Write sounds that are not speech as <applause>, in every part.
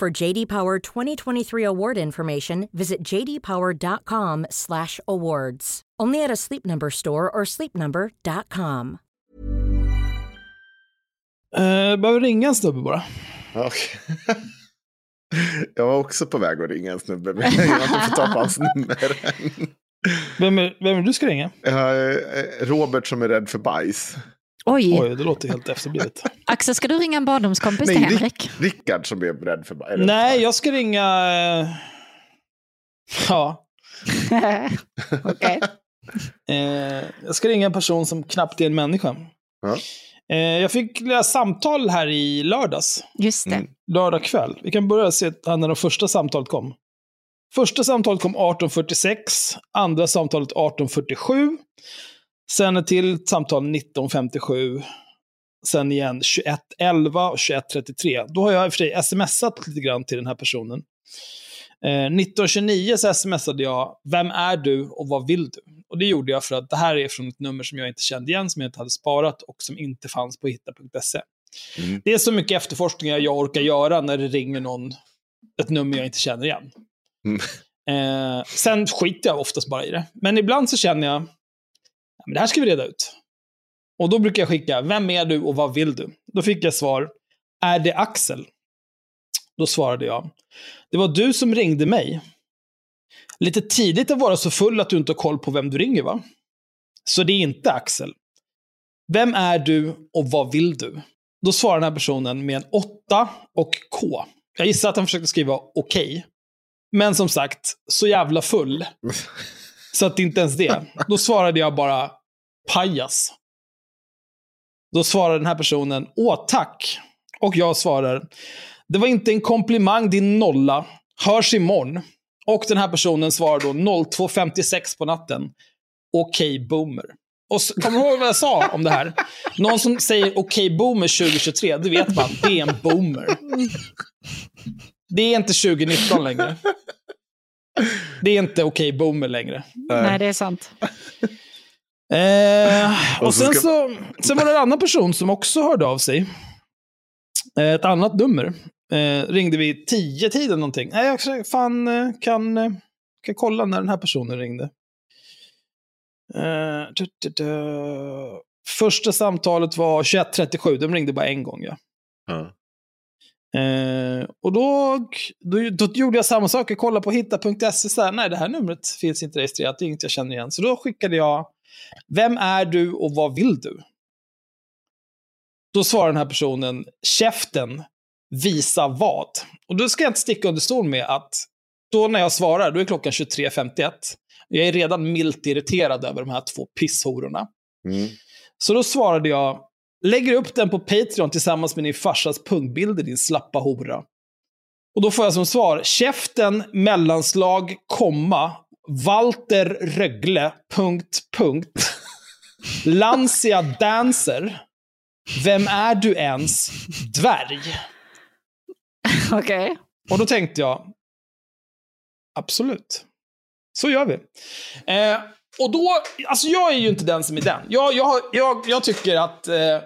For JD Power 2023 award information, visit jdpower.com/awards. Only at a Sleep Number store or sleepnumber.com. Eh, behöver ringa en snubbe bara. Okej. <laughs> Jag var också på väg att ringa en snubbe, men jag har inte fått ta på hans nummer än. Vem är, vem är du ska ringa? Eh, Robert som är rädd för bajs. Oj, Oj, det låter helt efterblivet. <laughs> Axel, ska du ringa en barndomskompis till Henrik? Rick, Rickard som är rädd för bajs. Nej, jag ska ringa... eh, Ja. <laughs> Okej. <laughs> Eh, jag ska ringa en person som knappt är en människa. Ja. Eh, jag fick lära samtal här i lördags. Just det. Mm. Lördag kväll. Vi kan börja se när det första samtalet kom. Första samtalet kom 18.46, andra samtalet 18.47, sen ett till samtal 19.57, sen igen 21.11 och 21.33. Då har jag i och för sig smsat lite grann till den här personen. Eh, 19.29 så smsade jag, vem är du och vad vill du? Och det gjorde jag för att det här är från ett nummer som jag inte kände igen, som jag inte hade sparat och som inte fanns på hitta.se. Mm. Det är så mycket efterforskningar jag orkar göra när det ringer någon, ett nummer jag inte känner igen. Mm. Eh, sen skiter jag oftast bara i det. Men ibland så känner jag, "Ja, men det här ska vi reda ut. Och då brukar jag skicka, vem är du och vad vill du? Då fick jag svar, är det Axel? Då svarade jag, det var du som ringde mig. Lite tidigt att vara så full att du inte har koll på vem du ringer va? Så det är inte Axel. Vem är du och vad vill du? Då svarar den här personen med en 8 och K. Jag gissar att han försökte skriva okej. Men som sagt, så jävla full. <laughs> Så att inte ens det. Då svarade jag bara pajas. Då svarar den här personen åh tack. Och jag svarar det var inte en komplimang din nolla. Hörs imorgon. Och den här personen svarar då 02.56 på natten. Okej boomer. Och så, kommer du ihåg vad jag sa om det här? Någon som säger okej boomer 2023, det vet man, det är en boomer. Det är inte 2019 längre. Det är inte okej boomer längre. Nej, det är sant. Eh, och Och så sen, ska- så, sen var det en annan person som också hörde av sig. Eh, ett annat nummer. Eh, ringde vi tio tiden någonting. Nej, jag fan eh, kan, eh, kan kolla när den här personen ringde. Du, du, du. Första samtalet var 21.37. De ringde bara en gång. Ja. Ja. Eh, och då, då, då gjorde jag samma sak. Jag kollade på hitta.se. Så här, Nej, det här numret finns inte registrerat. Det är inget jag känner igen. Så då skickade jag Vem är du och vad vill du? Då svarar den här personen Käften, visa vad? Och då ska jag inte sticka under stol med att då när jag svarar, då är klockan 23.51. Jag är redan milt irriterad över de här två pisshororna. Mm. Så då svarade jag, lägger upp den på Patreon tillsammans med din farsas pungbilder, din slappa hora. Och då får jag som svar, käften, mellanslag, komma, Walter Rögle, punkt, punkt. Lancia Dancer. Vem är du ens? Dvärg. <laughs> Okej. Och då tänkte jag, Absolut. Så gör vi. Eh, och då, alltså jag är ju inte den som är den. Jag, jag, jag, jag tycker att, eh,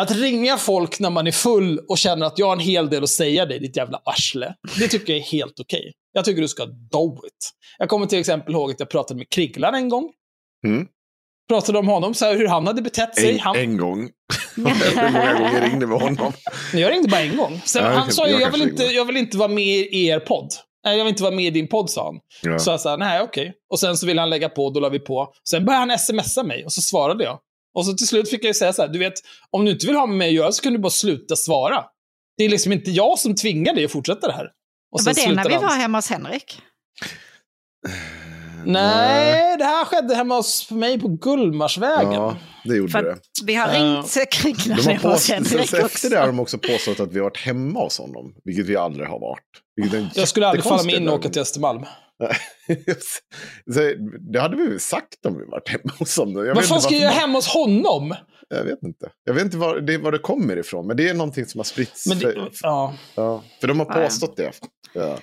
att ringa folk när man är full och känner att jag har en hel del att säga dig, ditt jävla arsle. Det tycker jag är helt okej. Jag tycker du ska do it. Jag kommer till exempel ihåg att jag pratade med Kriglan en gång. Mm. Pratade om honom, så här, hur han hade betett sig. En, han, en gång. <laughs> Hur många gånger ringde vi honom? Jag ringde bara en gång. Sen, Ja, han sa ju, jag jag vill, inte, jag vill inte vara med i er podd. Nej, jag vill inte vara med i din podd, sa han. Ja. Så jag sa, nej okej. Och sen så ville han lägga på, då la vi på. Sen började han smsa mig och så svarade jag. Och så till slut fick jag ju säga så här, du vet, om du inte vill ha med mig att göra så kan du bara sluta svara. Det är liksom inte jag som tvingar dig att fortsätta det här. Och Var det när vi var hemma hos Henrik? Nej, det här skedde hemma hos mig på Gullmarsvägen. Ja, det gjorde För det. vi har ringt Kringlan De har hemma hos Henrik efter det har de också påstått att vi har varit hemma hos honom, vilket vi aldrig har varit. Jag skulle aldrig falla mig in och åka till Östermalm. <laughs> Det hade vi väl sagt om vi varit hemma hos honom. Jag Vad fan ska jag göra hemma hos honom? Jag vet inte. Jag vet inte var det, var det kommer ifrån, men det är någonting som har spritts. Det, för, ja, ja, för de har Ja, ja. påstått det. Ja,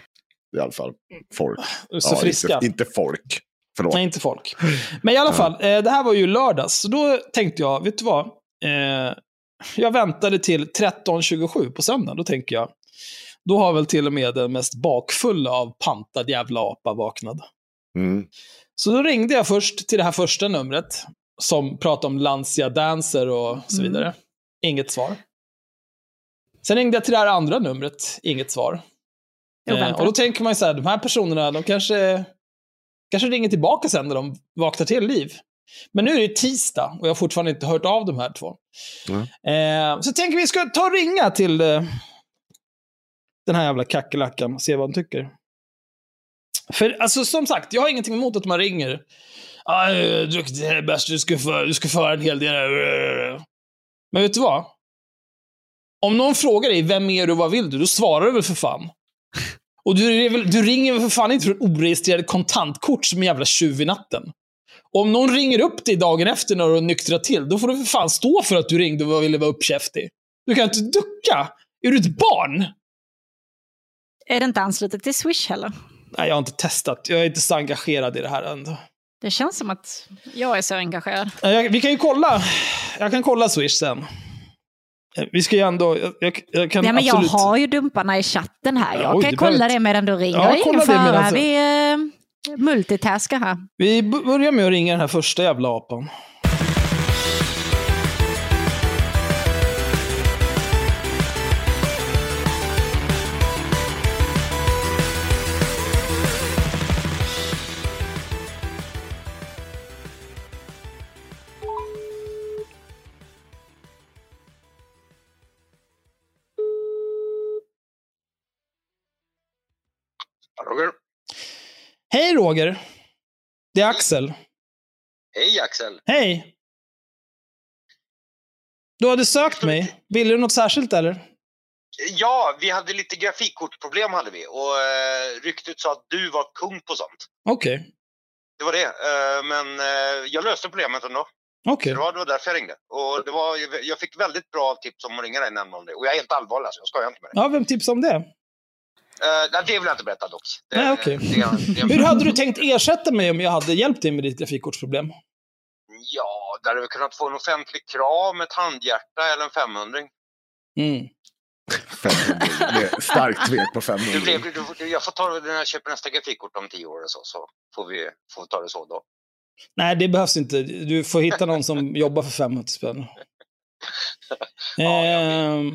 I alla fall folk. så ja, friska. Inte, inte folk. Förlåt. Nej, inte folk. Men i alla fall, eh, det här var ju lördags. Så då tänkte jag, vet du vad? Eh, jag väntade till 13.27 på söndagen. Då tänker jag, då har väl till och med den mest bakfulla av pantad jävla apa vaknat. Mm. Så då ringde jag först till det här första numret, som pratar om Lancia Dancer och så Mm. vidare. Inget svar. Sen ringde jag till det här andra numret, inget svar. Eh, och då tänker man ju så här, de här personerna, de kanske, kanske ringer tillbaka sen när de vaknar till liv. Men nu är det tisdag och jag har fortfarande inte hört av de här två. Mm. Eh, så tänker vi ska ta och ringa till eh, den här jävla kackerlackan och se vad han tycker. För alltså som sagt, jag har ingenting emot att man ringer. Ah, eh, duktig, det här är bäst, du ska, få, du ska få höra en hel del. Men vet du vad? Om någon frågar dig, vem är du och vad vill du? Då svarar du väl för fan. Och du, du ringer väl för fan inte från oregistrerade kontantkort som en jävla tjuv i natten. Om någon ringer upp dig dagen efter när du har nyktrat till, då får du för fan stå för att du ringde och ville vara uppkäftig. Du kan inte ducka. Är du ett barn? Är det inte anslutet till Swish heller? Nej, jag har inte testat. Jag är inte så engagerad i det här ändå. Det känns som att jag är så engagerad. Jag, vi kan ju kolla. Jag kan kolla Swish sen. Eh, Vi ska ju ändå... Jag, jag, jag kan Ja, men jag absolut... har ju dumparna i chatten här. Jag Oj, kan kolla behöver- det medan du ringer. Ja, det är kolla ingen det fara. medan Vi eh, multitaskar här. Vi börjar med att ringa den här första jävla apan. Roger. Hej Roger! Det är Axel. Hej Axel. Hej! Du hade sökt mig. Ville du något särskilt eller? Ja, vi hade lite grafikkortproblem hade vi och eh, ryktet sa att du var kung på sånt. Okej. Det var det. Eh, men eh, jag löste problemet ändå. Okej. Det, var, det var därför jag ringde. Och det var, jag fick väldigt bra tips om att ringa dig om det. Och jag är helt allvarlig alltså, jag skojar inte med dig. Ja, vem tipsade om det? Nej, det vill jag inte berätta dock. Det, Nej, okej. det, det, Hur hade du tänkt ersätta mig om jag hade hjälpt dig med ditt grafikkortsproblem? Ja, där hade vi kunnat få en offentlig kram, ett handhjärta eller en 500 Mm. 500. Det är starkt tvek på 500. det blev, du, du, Jag får ta när jag köper nästa grafikkort om tio år eller så, så får vi får ta det så då. Nej, det behövs inte. Du får hitta någon som jobbar för 500 spänn. <laughs> Ja, Ehm,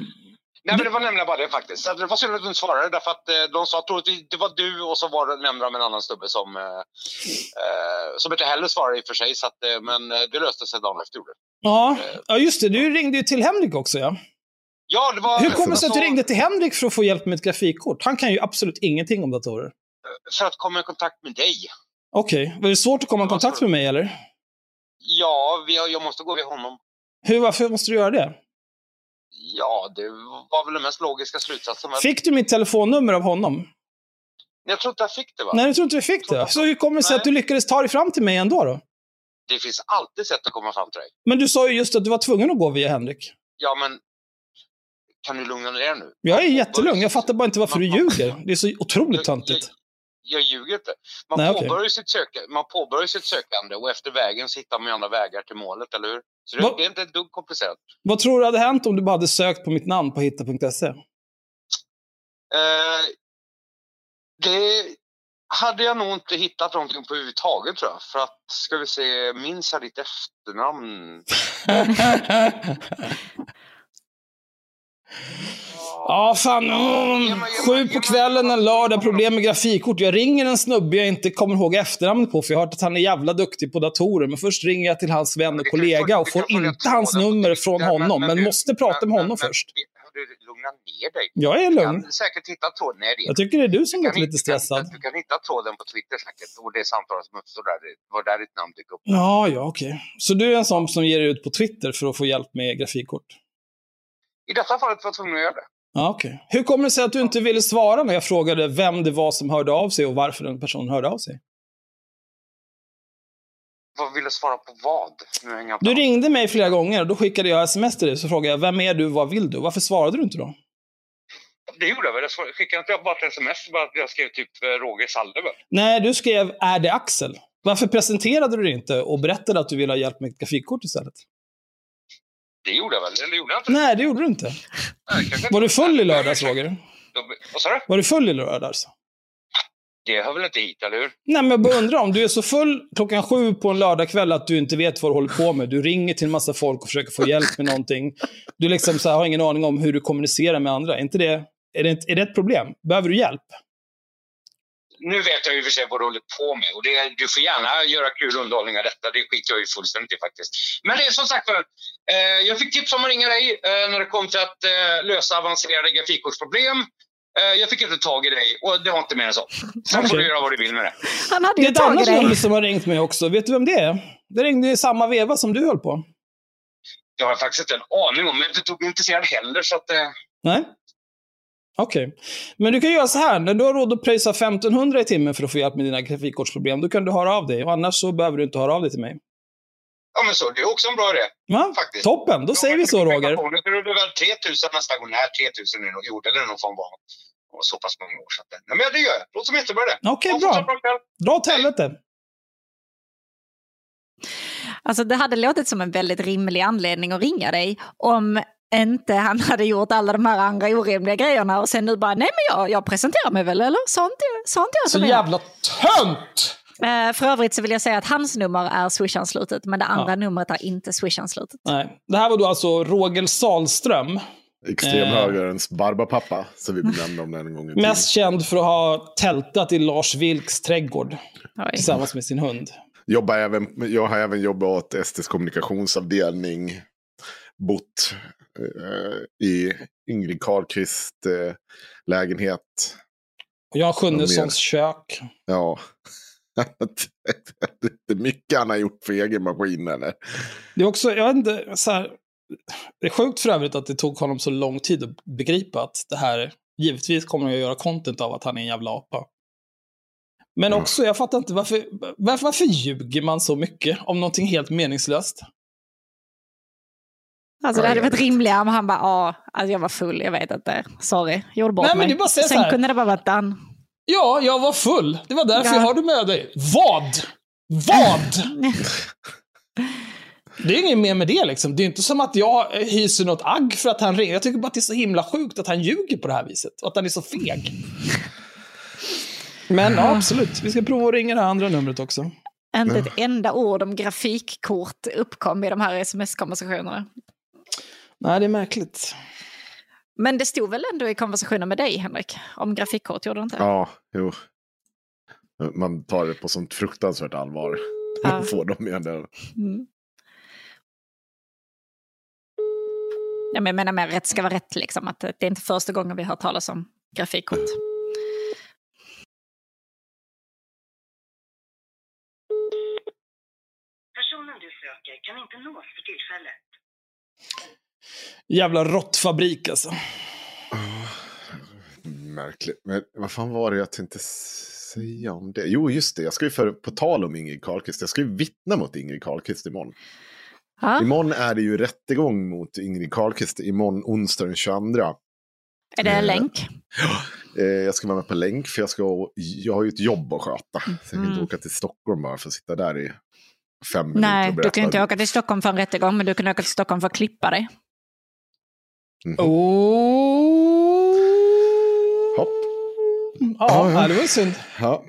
Nej, men det var nämligen bara det faktiskt. Så Det var synd att du inte svarade därför att eh, de sa att det var du och så var det nämnde de en annan snubbe som, eh, eh, som inte heller svarade i och för sig. Så att, eh, men det löste sig dagen efter. ja. ja, just det. Du ringde ju till Henrik också, ja. Ja, det var... Hur kommer det sig att du ringde till Henrik för att få hjälp med ett grafikkort? Han kan ju absolut ingenting om datorer. För att komma i kontakt med dig. Okej. Var det svårt att komma i kontakt med mig, eller? Ja, jag måste gå vid honom. Hur, varför måste du göra det? Ja, det var väl den mest logiska slutsatsen. Men Fick du mitt telefonnummer av honom? jag tror inte jag fick det va? Nej, jag tror inte vi fick det. Så hur kommer det sig att du lyckades ta dig fram till mig ändå då? Det finns alltid sätt att komma fram till dig. Men du sa ju just att du var tvungen att gå via Henrik. Ja, men kan du lugna ner dig nu? Jag är jättelugn. Jag fattar bara inte varför du ljuger. Det är så otroligt töntigt. Jag ljuger inte. Man, Nej, påbörjar sitt söka, man påbörjar sitt sökande och efter vägen så hittar man andra vägar till målet, eller hur? Så det, Vad- det är inte ett dugg komplicerat. Vad tror du hade hänt om du bara hade sökt på mitt namn på hitta.se? Eh, det hade jag nog inte hittat någonting på överhuvudtaget tror jag. För att, ska vi se, minns jag ditt efternamn? <laughs> <laughs> <laughs> Ja, fan. Mm, sju på kvällen en lördag, problem med grafikkort. Jag ringer en snubbe jag inte kommer ihåg efternamnet på, för jag har hört att han är jävla duktig på datorer. Men först ringer jag till hans vän och kollega och får inte hans nummer från honom, men du- måste prata med honom först. Du, lugna ner dig. Jag är Du lugn. kan säkert hitta tråden. Nej, det är Jag tycker det är du som Du låter lite du stressad. Du kan hitta tråden på Twitter säkert. Och det samtalet som uppstod där, var där ditt namn dök upp. Ja, ja, okej. Så du är en sån som ger ut på Twitter för att få hjälp med grafikkort? I detta fallet var jag tvungen att göra det. Ja, okej. Hur kommer det sig att du inte ville svara när jag frågade vem det var som hörde av sig och varför den personen hörde av sig? Vad ville svara på vad? Nu jag Du ringde mig flera gånger och då skickade jag sms till dig. Så frågade jag, vem är du, vad vill du? Varför svarade du inte då? Det gjorde jag väl. Jag skickade inte bara ett sms, bara att jag skrev typ eh, Roger Salde väl? Nej, du skrev, är det Axel? Varför presenterade du dig inte och berättade att du ville ha hjälp med ett grafikkort istället? Det gjorde jag väl? Eller gjorde jag inte? Nej, det gjorde du inte. Nej. Var du full i lördags, Roger? Vad sa du? Var du full i lördags? Det hör väl inte hit, eller hur? Nej, men jag bara undrar om du är så full klockan sju på en lördagkväll att du inte vet vad du håller på med. Du ringer till en massa folk och försöker få hjälp med någonting. Du liksom så här, har ingen aning om hur du kommunicerar med andra. Är, inte det, är, det, är det ett problem? Behöver du hjälp? Nu vet jag ju för sig vad du håller på med och det, du får gärna göra kul underhållning av detta. Det skiter jag ju fullständigt i faktiskt. Men det är som sagt för, eh, jag fick tips om att ringa dig eh, när det kom till att eh, lösa avancerade grafikkortsproblem. Eh, jag fick inte tag i dig och det var inte mer än så. Sen får du göra vad du vill med det. Han hade Det är ju ett annat nummer som har ringt mig också. Vet du vem det är? Det ringde i samma veva som du höll på. Jag har faktiskt inte en aning om, men jag är inte intresserad heller så att... Eh, Nej? Okej. Men du kan göra så här. När du har råd att pröjsa 1500 i timmen för att få hjälp med dina grafikkortsproblem, då kan du höra av dig. Och annars så behöver du inte höra av dig till mig. ja men så, det är också en bra idé. Va? Faktiskt. Toppen, då säger vi så Roger. Nu är det väl 3000 nästa gång. Nej, 3000 är nog gjort, eller någon form av och så pass många år. Så att, nej, men det gör jag. Låter som inte bra det. Okej, en bra. kväll. Dra åt helvete. Alltså det hade låtit som en väldigt rimlig anledning att ringa dig om inte han hade gjort alla de här andra orimliga grejerna och sen nu bara, nej men jag, jag presenterar mig väl eller? Sa inte, sa inte jag Så som jag? jävla tönt! Eh, för övrigt så vill jag säga att hans nummer är Swish-anslutet men det andra numret är inte Swish-anslutet. Nej. Det här var då alltså Roger Salström. Extremhögerns barbapappa, som vi nämnde om den en gång i tiden. Mest känd för att ha tältat i Lars Vilks trädgård Oj. tillsammans med sin hund. Jobbar även, jag har även jobbat åt STs kommunikationsavdelning. Bott eh, i Ingrid Carlqvist eh, lägenhet. Jag har? Sjunnessons kök. Ja. <laughs> det är mycket han har gjort för egen maskin eller? Det är också, jag vet inte, så här, det är sjukt för övrigt att det tog honom så lång tid att begripa att det här, givetvis kommer jag att göra content av att han är en jävla apa. Men också, jag fattar inte, varför, varför, varför ljuger man så mycket om någonting helt meningslöst? Alltså det hade varit rimligare om han bara, ja, alltså jag var full, jag vet inte, sorry, gjorde bort Nej, men mig. bara Sen här. kunde det bara varit done. Ja, jag var full. Det var därför Ja. jag har det med dig. Vad? Vad? <laughs> Det är inget mer med det liksom. Det är inte som att jag hyser något agg för att han ringer. Jag tycker bara att det är så himla sjukt att han ljuger på det här viset. Och att han är så feg. Men ja, absolut. Vi ska prova att ringa det andra numret också. Inte ett enda ord om grafikkort uppkom i de här sms-konversationerna. Nej, det är märkligt. Men det stod väl ändå i konversationen med dig, Henrik, om grafikkort, gjorde det inte? Ja, jo. Man tar det på sånt fruktansvärt allvar. Ja. Får dem igen där. Mm. Ja, men jag menar med rätt ska vara rätt, liksom. Att det är inte första gången vi hör talas om grafikkort. Personen du söker kan inte nås för tillfället. Jävla råttfabrik alltså. Märkligt. Men vad fan var det jag tänkte säga om det? Jo, just det. Jag ska ju för, på tal om Ingrid Carlqvist, jag ska ju vittna mot Ingrid Carlqvist imorgon. Ja. Imorgon är det ju rättegång mot Ingrid Carlqvist, imorgon onsdag den 22. Är det Eh, länk? Eh, jag ska vara med på länk för jag, ska, jag har ju ett jobb att sköta. Så jag kan inte Mm. åka till Stockholm bara för att sitta där i fem minuter Nej, du kan ju inte åka till Stockholm för en rättegång, men du kan åka till Stockholm för att klippa dig. Mhm. Oh. Hopp. Ja, Ja, det var synd. Ja.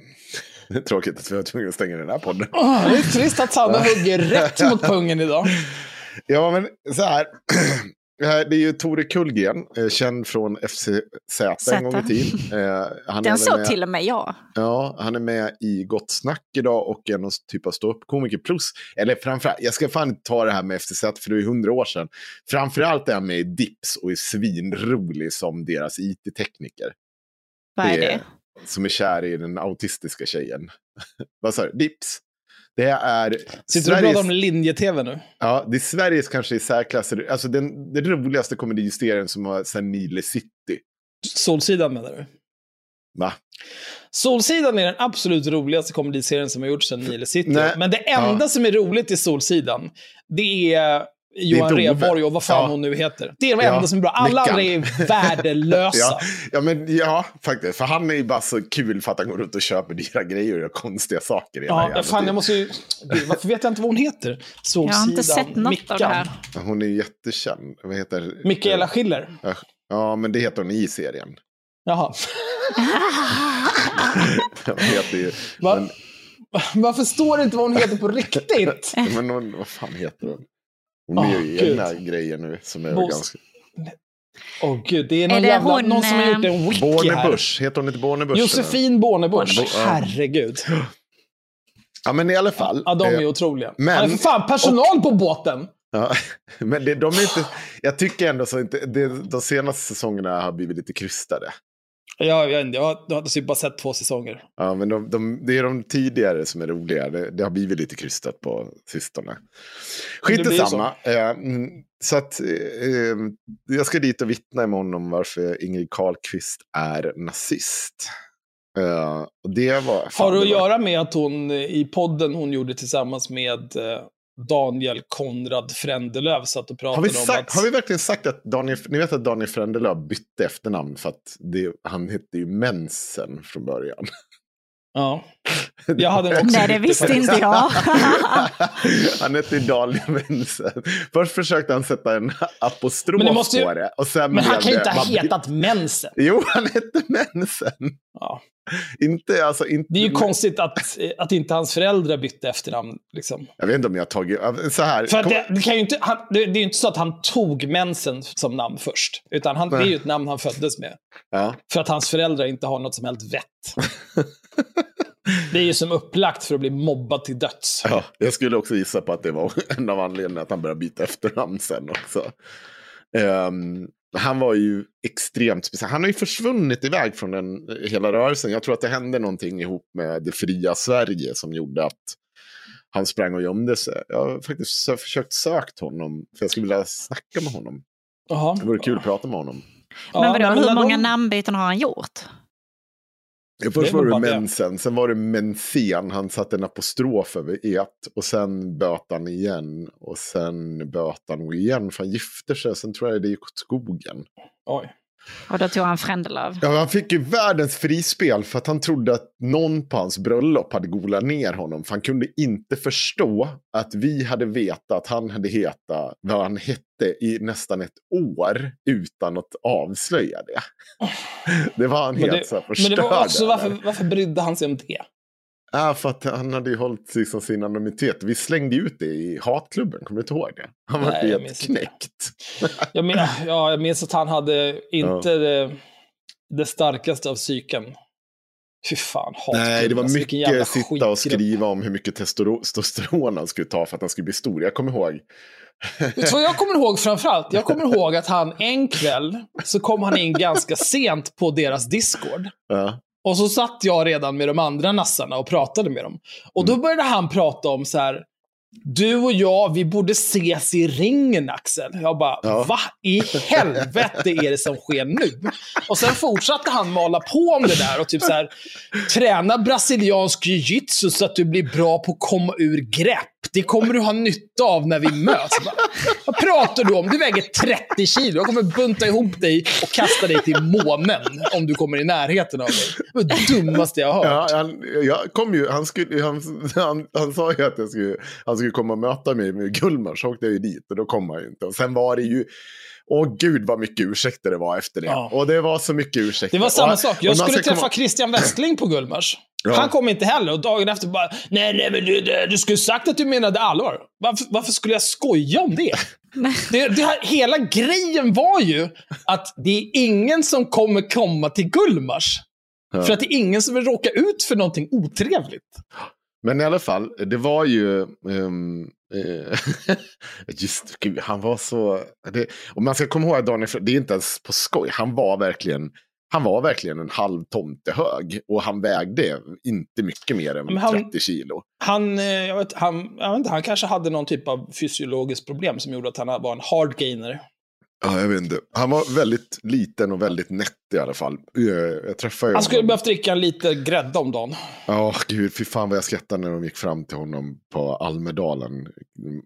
Det är tråkigt att vi var tvungna att stänga den här podden. Ah, det är trist att Sanna hugger rätt mot pungen idag. Ja, men så här. Eh, Det är ju Tore Kullgren, eh, känd från FCZ en gång i tiden. <laughs> Eh, Den såg till och med jag. Ja, han är med i Gott Snack idag och är någon typ av ståuppkomiker. Plus, eller framförallt, jag ska fan inte ta det här med FTZ för det är hundra år sedan. Framförallt är han med i Dips och är svinrolig som deras it-tekniker. Vad är det? Som är kär i den autistiska tjejen. <laughs> Vad sa du? Dips. Det är Sitter du och pratar om linje-tv nu? Ja, det är Sveriges kanske i särklass, alltså den, den roligaste komediserien som har sen Nile City. Solsidan menar du? Va? Solsidan är den absolut roligaste komediserien som har gjorts sedan Nile City. Nej. Men det enda Ja. som är roligt i Solsidan, det är Johan. Rheborg och vad fan Ja. hon nu heter. Det är de Ja. enda som är bra. Alla andra är <laughs> värdelösa. Ja, ja, men ja, faktiskt. För han är ju bara så kul för att han går runt och köper dyra grejer och gör konstiga saker. Ja, fan, jag måste ju... Gud, varför vet jag inte vad hon heter? Solsidan, Jag har inte sett något Mickan. av det här. Hon är jättekänd. Vad heter Mikaela Schiller. Ja, Ja, men det heter hon i serien. Jaha. <laughs> Hon heter ju... Va? Men, Varför står det inte vad hon heter på riktigt? <laughs> men hon, vad fan heter hon? Hon Åh, är ju egna grejer nu som är Bos- ganska... Åh gud, det är någon, Är det jävla, hon, någon som har eh, gjort en wiki här. Bornebusch. Heter hon inte Bornebusch? Josefin Bornebusch. Bornebusch, ja. Herregud. Ja, men i alla fall. Ja, de är eh, otroliga. men- Men, för fan, personal på båten! Ja, <laughs> men det, de är inte, jag tycker ändå så inte, det, de senaste säsongerna har blivit lite krystade. Ja, jag, jag, har, jag har typ bara sett två säsonger. Ja, men de, de, det är de tidigare som är roliga. Det, det har blivit lite krystat på sistone. Skit samma. Eh, mm, så att eh, jag ska dit och vittna imorgon om varför Ingrid Carlqvist är nazist. Eh, och det var... fan, Har det att var- göra med att hon eh, i podden hon gjorde tillsammans med eh, Daniel Konrad Frändelöv satt och pratade Har vi, om sagt, att... har vi verkligen sagt att Daniel, ni vet att Daniel Frändelöv bytte efternamn för att det, han hette ju Mensen från början. Ja. <laughs> Jag hade också Nej, det visste inte jag. <laughs> han hette Daniel Mensen. Först försökte han sätta en apostrof Men det måste ju- på det. Och sen Men han kan ju inte ha hetat mensen. Jo, han hette Mensen. Ja. Inte, alltså, inte... Det är ju konstigt att, att inte hans föräldrar bytte efternamn. Liksom. Jag vet inte om jag har tagit... Så här. För det, det, kan ju inte, han, det, det är ju inte så att han tog mensen som namn först. Utan han, det är ju ett namn han föddes med. Ja. För att hans föräldrar inte har något som helst vett. Det är ju som upplagt för att bli mobbad till döds. Ja, jag skulle också gissa på att det var <laughs> en av anledningarna att han började byta efternamn sen också. Ehm, han var ju extremt speciell. Han har ju försvunnit iväg från den, hela rörelsen. Jag tror att det hände någonting ihop med det fria Sverige som gjorde att han sprang och gömde sig. Jag har faktiskt sö- försökt sökt honom, för jag skulle vilja snacka med honom. Jaha. Det vore kul att prata med honom. Ja, men vadå, nej, hur när många de- namnbyten har han gjort? Först var det mensen, sen var det mensen. Han satte en apostrof över et. Och sen böt han igen. Och sen böt han igen för han gifte sig. Sen tror jag det gick åt skogen. Oj. Och då tog han Frändelöv. Ja, han fick ju världens frispel för att han trodde att någon på hans bröllop hade golat ner honom. För han kunde inte förstå att vi hade vetat att han hade hetat vad han hette i nästan ett år utan att avslöja det. Det var han Men helt det, så här men förstörd det var också, varför, varför brydde han sig om det? Ja, för att han hade ju hållit liksom sin anonymitet. Vi slängde ut det i hatklubben, kommer du inte ihåg det? Han var Nej, helt knäckt. <laughs> Jag, men, ja, jag minns att han hade inte det, det starkaste av psyken. Fy fan, hatklubben. Nej, det var alltså, mycket sitta och skitgrupp. skriva om hur mycket testosteron han skulle ta för att han skulle bli stor. Jag kommer ihåg. Vet vad jag kommer ihåg framförallt? Jag kommer ihåg att han en kväll så kom han in ganska sent på deras Discord. Ja. Och så satt jag redan med de andra nassarna och pratade med dem. Och då började han prata om så här. Du och jag, vi borde ses i ringen Axel. Jag bara, Ja. vad i helvete är det som sker nu? Och sen fortsatte han mala på om det där och typ så här, träna brasiliansk jiu-jitsu så att du blir bra på att komma ur grepp. Det kommer du ha nytta av när vi möts. Bara, Vad pratar du om? Du väger 30 kilo. Jag kommer bunta ihop dig och kasta dig till månen om du kommer i närheten av mig. Det var det dummaste jag har hört. Ja, han, jag kom ju, han, skulle, han, han, han sa ju att jag skulle, han skulle komma och möta mig med Gullmars. så åkte jag ju dit och då kom han ju inte. Och sen var det ju, åh gud vad mycket ursäkter det var efter det. Ja. Och det var så mycket ursäkter. Det var samma och, sak. Jag skulle träffa Christian Westling på Gullmars. <clears throat> Ja. Han kom inte heller och dagen efter bara, nej, nej, men du, du, du skulle sagt att du menade allvar. Varför, varför skulle jag skoja om det? <laughs> det, det här, hela grejen var ju att det är ingen som kommer komma till Gullmars. Ja. För att det är ingen som vill råka ut för någonting otrevligt. <gasps> <clears throat> Men i alla fall, det var ju... eh, <laughs> just, gud, han var så... Det, och man ska komma ihåg att Daniel, det är inte ens på skoj. Han var verkligen, han var verkligen en halv tomte hög. Och han vägde inte mycket mer än han- 30 kilo. Han, eh, jag vet, han, jag vet inte, han kanske hade någon typ av fysiologiskt problem som gjorde att han var en hard gainer. Ja, jag vet inte. Han var väldigt liten och väldigt nätt i alla fall. Eh, Jag träffade Han skulle honom. behövt dricka lite grädde om dagen. Ja, gud, fy fan vad jag skrattade när de gick fram till honom på Almedalen.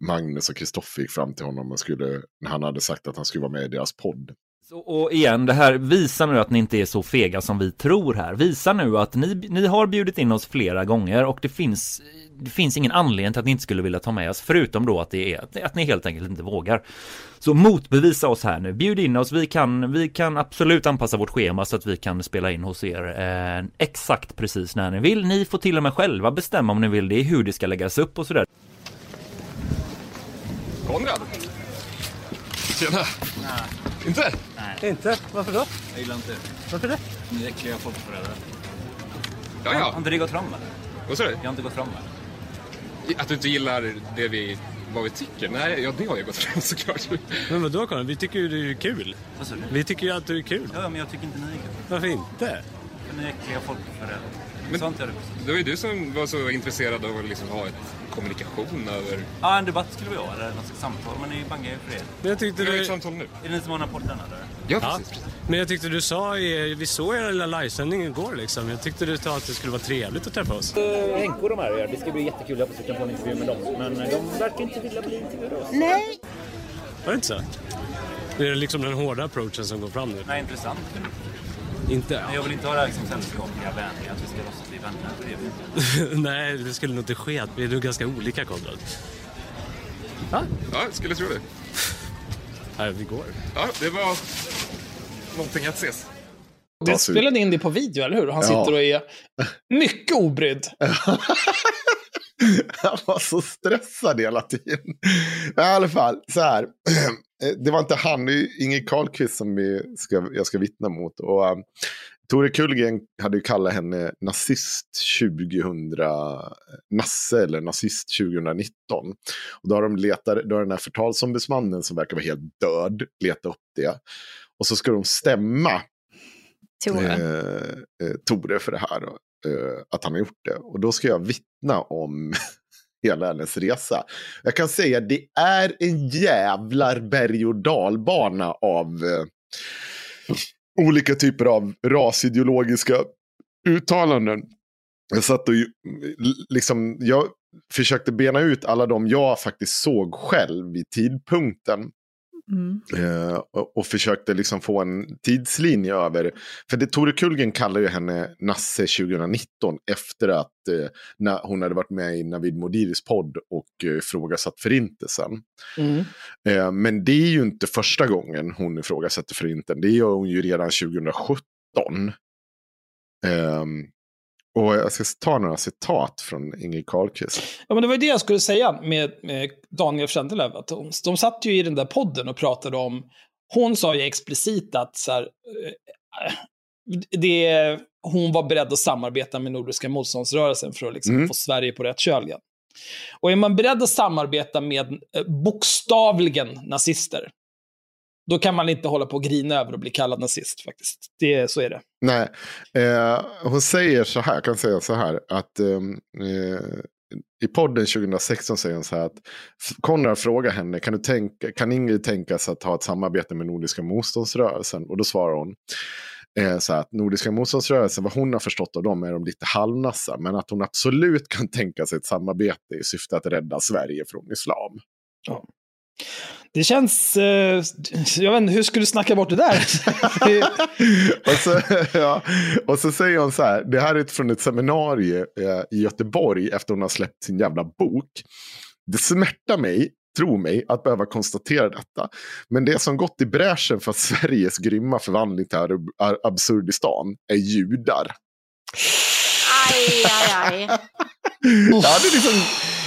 Magnus och Kristoffer gick fram till honom och skulle, när han hade sagt att han skulle vara med i deras podd. Så, och igen, det här visar nu att ni inte är så fega som vi tror här. Visa nu att ni, ni har bjudit in oss flera gånger och det finns, det finns ingen anledning till att ni inte skulle vilja ta med oss, förutom då att det är att ni helt enkelt inte vågar. Så motbevisa oss här nu, bjud in oss, vi kan, vi kan absolut anpassa vårt schema så att vi kan spela in hos er eh, exakt precis när ni vill. Ni får till och med själva bestämma om ni vill det, hur det ska läggas upp och sådär. Konrad? Tjena. Inte? Inte? Varför då? Jag gillar inte Varför det? Ni äckliga folkförrädare. Ja, ja. Har inte det gått fram eller? Vad sa du? Jag har inte gått fram eller? Att du inte gillar det vi, vad vi tycker? Nej, ja det har ju gått fram <laughs> såklart. Men vadå Conrad? Vi tycker ju du är kul. Vad sa du? Vi tycker ju att du är kul. Ja, men jag tycker inte ni är kul. Varför inte? För ni är äckliga folkförrädare. Men- inte jag det precis? Det var ju du som var så intresserad av att liksom ha ett kommunikation över... Ja, en debatt skulle vi ha, eller något samtal, men ni bangar ju för det. Men jag tyckte Vi har du... ett samtal nu. Är det ni som har den här podden eller? Ja, precis. precis. Men jag tyckte du sa, i- vi såg er lilla livesändning igår liksom. Jag tyckte du sa att det skulle vara trevligt att träffa oss. Henke och de här, det ska bli jättekul. Jag hoppas vi kan få en intervju med dem. Men de verkar inte vilja bli intervjuade oss. Var det inte så? Det är liksom den hårda approachen som går fram nu. Nej, intressant. Inte? Men jag vill inte ha det här liksom sällskapliga vänliga, att vi ska låtsas bli vänner. För det. <laughs> Nej, det skulle nog inte ske. Vi är nog ganska olika Konrad. Ja, jag skulle tro det. Nej, vi går. Ja, det var någonting att ses. Du spelade in det på video, eller hur? Han Ja. sitter och är mycket obrydd. <laughs> <laughs> Han var så stressad hela tiden. Men i alla fall, så här. <clears throat> Det var inte han, det är Inge Carlqvist som vi ska, jag ska vittna mot. Och, um, Tore Kullgren hade ju kallat henne nazist 2000, Nasse eller nazist 2019. Och då har de letat, då har den här förtalsombudsmannen som verkar vara helt död letat upp det. Och så ska de stämma Tore. eh, eh, Tore för det här. Eh, att han har gjort det. Och då ska jag vittna om <laughs> hela hennes resa. Jag kan säga att det är en jävlar berg och dalbana av eh, olika typer av rasideologiska uttalanden. Jag satt och liksom, jag försökte bena ut alla de jag faktiskt såg själv vid tidpunkten. Mm. Eh, och, och försökte liksom få en tidslinje över. För det, Tore Kullgren kallar ju henne Nasse 2019 efter att eh, när hon hade varit med i Navid Modiris podd och eh, ifrågasatt förintelsen. Mm. Eh, men det är ju inte första gången hon ifrågasätter förintelsen. Det gör hon ju redan 2017. Ehm, och jag ska ta några citat från Inge Carlqvist. Ja, men det var det jag skulle säga med, med Daniel Frändelöv. De, de satt ju i den där podden och pratade om... Hon sa ju explicit att så här, eh, det, hon var beredd att samarbeta med Nordiska motståndsrörelsen för att liksom Mm. få Sverige på rätt köl igen. Och är man beredd att samarbeta med eh, bokstavligen nazister, då kan man inte hålla på och grina över att bli kallad nazist faktiskt. Det, så är det. Nej, eh, hon säger så här, jag kan säga så här, att ehm, eh, i podden 2016 säger hon så här att Konrad frågar henne, kan, du tänka, kan Ingrid tänka sig att ha ett samarbete med Nordiska motståndsrörelsen? Och då svarar hon, eh, så att Nordiska motståndsrörelsen, vad hon har förstått av dem är de lite halvnassa, men att hon absolut kan tänka sig ett samarbete i syfte att rädda Sverige från islam. Ja. Det känns... Eh, jag vet inte, hur skulle du snacka bort det där? <laughs> och, så, ja, och så säger hon så här, det här är från ett seminarium eh, i Göteborg efter hon har släppt sin jävla bok. Det smärtar mig, tro mig, att behöva konstatera detta. Men det som gått i bräschen för Sveriges grymma förvandling till Absurdistan är judar. Aj, aj, aj. <laughs> Jag hade liksom,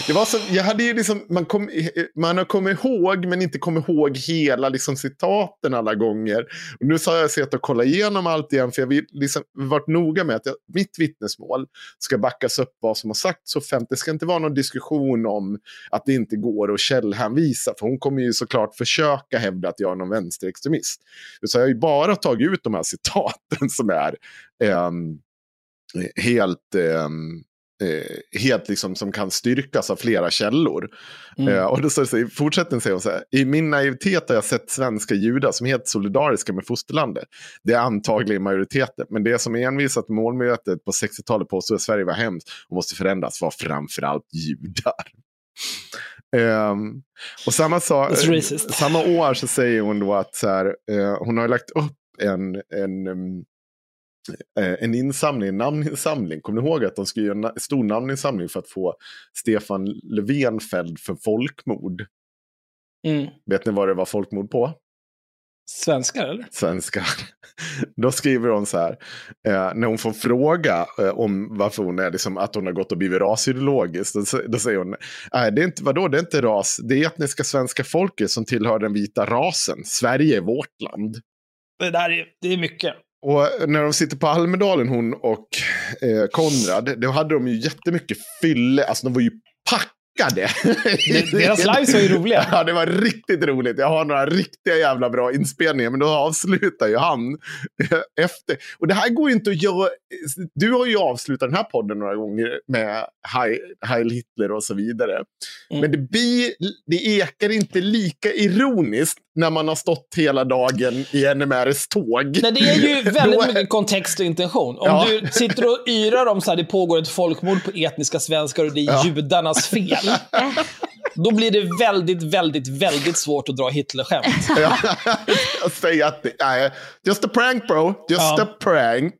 det var så, jag hade ju liksom, man, kom, man har kommit ihåg men inte kommit ihåg hela liksom, citaten alla gånger. Och nu har jag sett och kollat igenom allt igen för jag har liksom, varit noga med att jag, mitt vittnesmål ska backas upp vad som har sagts offentligt. Det ska inte vara någon diskussion om att det inte går att källhänvisa. För hon kommer ju såklart försöka hävda att jag är någon vänsterextremist. Så jag har ju bara tagit ut de här citaten som är eh, helt... Eh, eh, helt liksom som kan styrkas av flera källor. Mm. Eh, och då står det så, i fortsättningen säger hon så här, i min naivitet har jag sett svenska judar som är helt solidariska med fosterlandet. Det är antagligen majoriteten, men det som envisat målmedvetet på 60-talet påstod att Sverige var hemskt och måste förändras var framförallt judar. Ehm, och samma, sa, samma år så säger hon då att här, eh, hon har lagt upp en, en, eh, en insamling, en namninsamling. Kommer ni ihåg att de skulle göra en stor namninsamling för att få Stefan Löfven fälld för folkmord? Mm. Vet ni vad det var folkmord på? Svenskar eller? Svenskar. <laughs> Då skriver hon så här, eh, när hon får fråga eh, om varför hon är, liksom, att hon har gått och blivit rasideologisk, då, då säger hon, nej det är inte, vadå, det är inte ras, det är etniska svenska folket som tillhör den vita rasen. Sverige är vårt land. Det där är, det är mycket. Och när de sitter på Almedalen, hon och eh, Konrad, då hade de ju jättemycket fylle, alltså de var ju pack packade. Deras lives var ju roliga. <laughs> Ja, det var riktigt roligt. Jag har några riktiga jävla bra inspelningar, men då avslutar ju han <laughs> efter. Och det här går ju inte att göra. Du har ju avslutat den här podden några gånger med Heil, Hitler och så vidare. Mm. Men det, blir, det ekar inte lika ironiskt när man har stått hela dagen i NMRs tåg. Nej, det är ju <laughs> väldigt mycket kontext och intention. Om Ja. du sitter och yrar om så här, det pågår ett folkmord på etniska svenskar och det är Ja. judarnas fel. <laughs> Då blir det väldigt, väldigt, väldigt svårt att dra Hitler-skämt. <laughs> Ja, jag säger att det är just a prank bro, just Ja. a prank.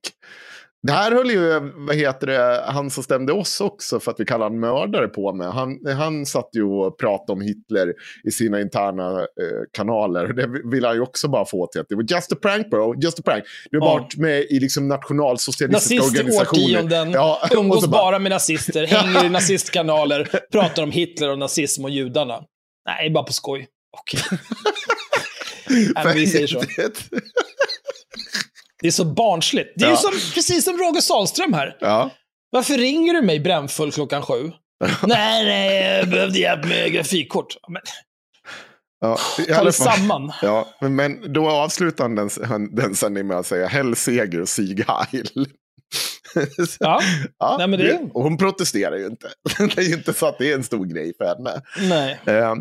Det här höll ju, vad heter det, han som stämde oss också för att vi kallar han mördare på med. Han, han satt ju och pratade om Hitler i sina interna eh, kanaler. Det ville han ju också bara få till att det var just a prank bro, just a prank. Du har Ja. varit med i liksom nationalsocialistiska Nazist i organisationer. årtionden, Ja, <laughs> umgås så bara med nazister, hänger i <laughs> nazistkanaler, pratar om Hitler och nazism och judarna. Nej, bara på skoj. Okej. <laughs> Nej, men vi säger så. Det är så barnsligt. Det är ju Ja. som, precis som Roger Sahlström här. Ja. Varför ringer du mig brännfull klockan sju? <laughs> nej, nej, jag behövde hjälp med grafikkort. Men, Ja, ta samman. Ja, men, då avslutar den, den sändningen med att säga Hell seger Sieg Heil. <laughs> Ja, Ja, Nej, men det- Och hon protesterar ju inte. <laughs> det är ju inte så att det är en stor grej för henne. nej. Eh,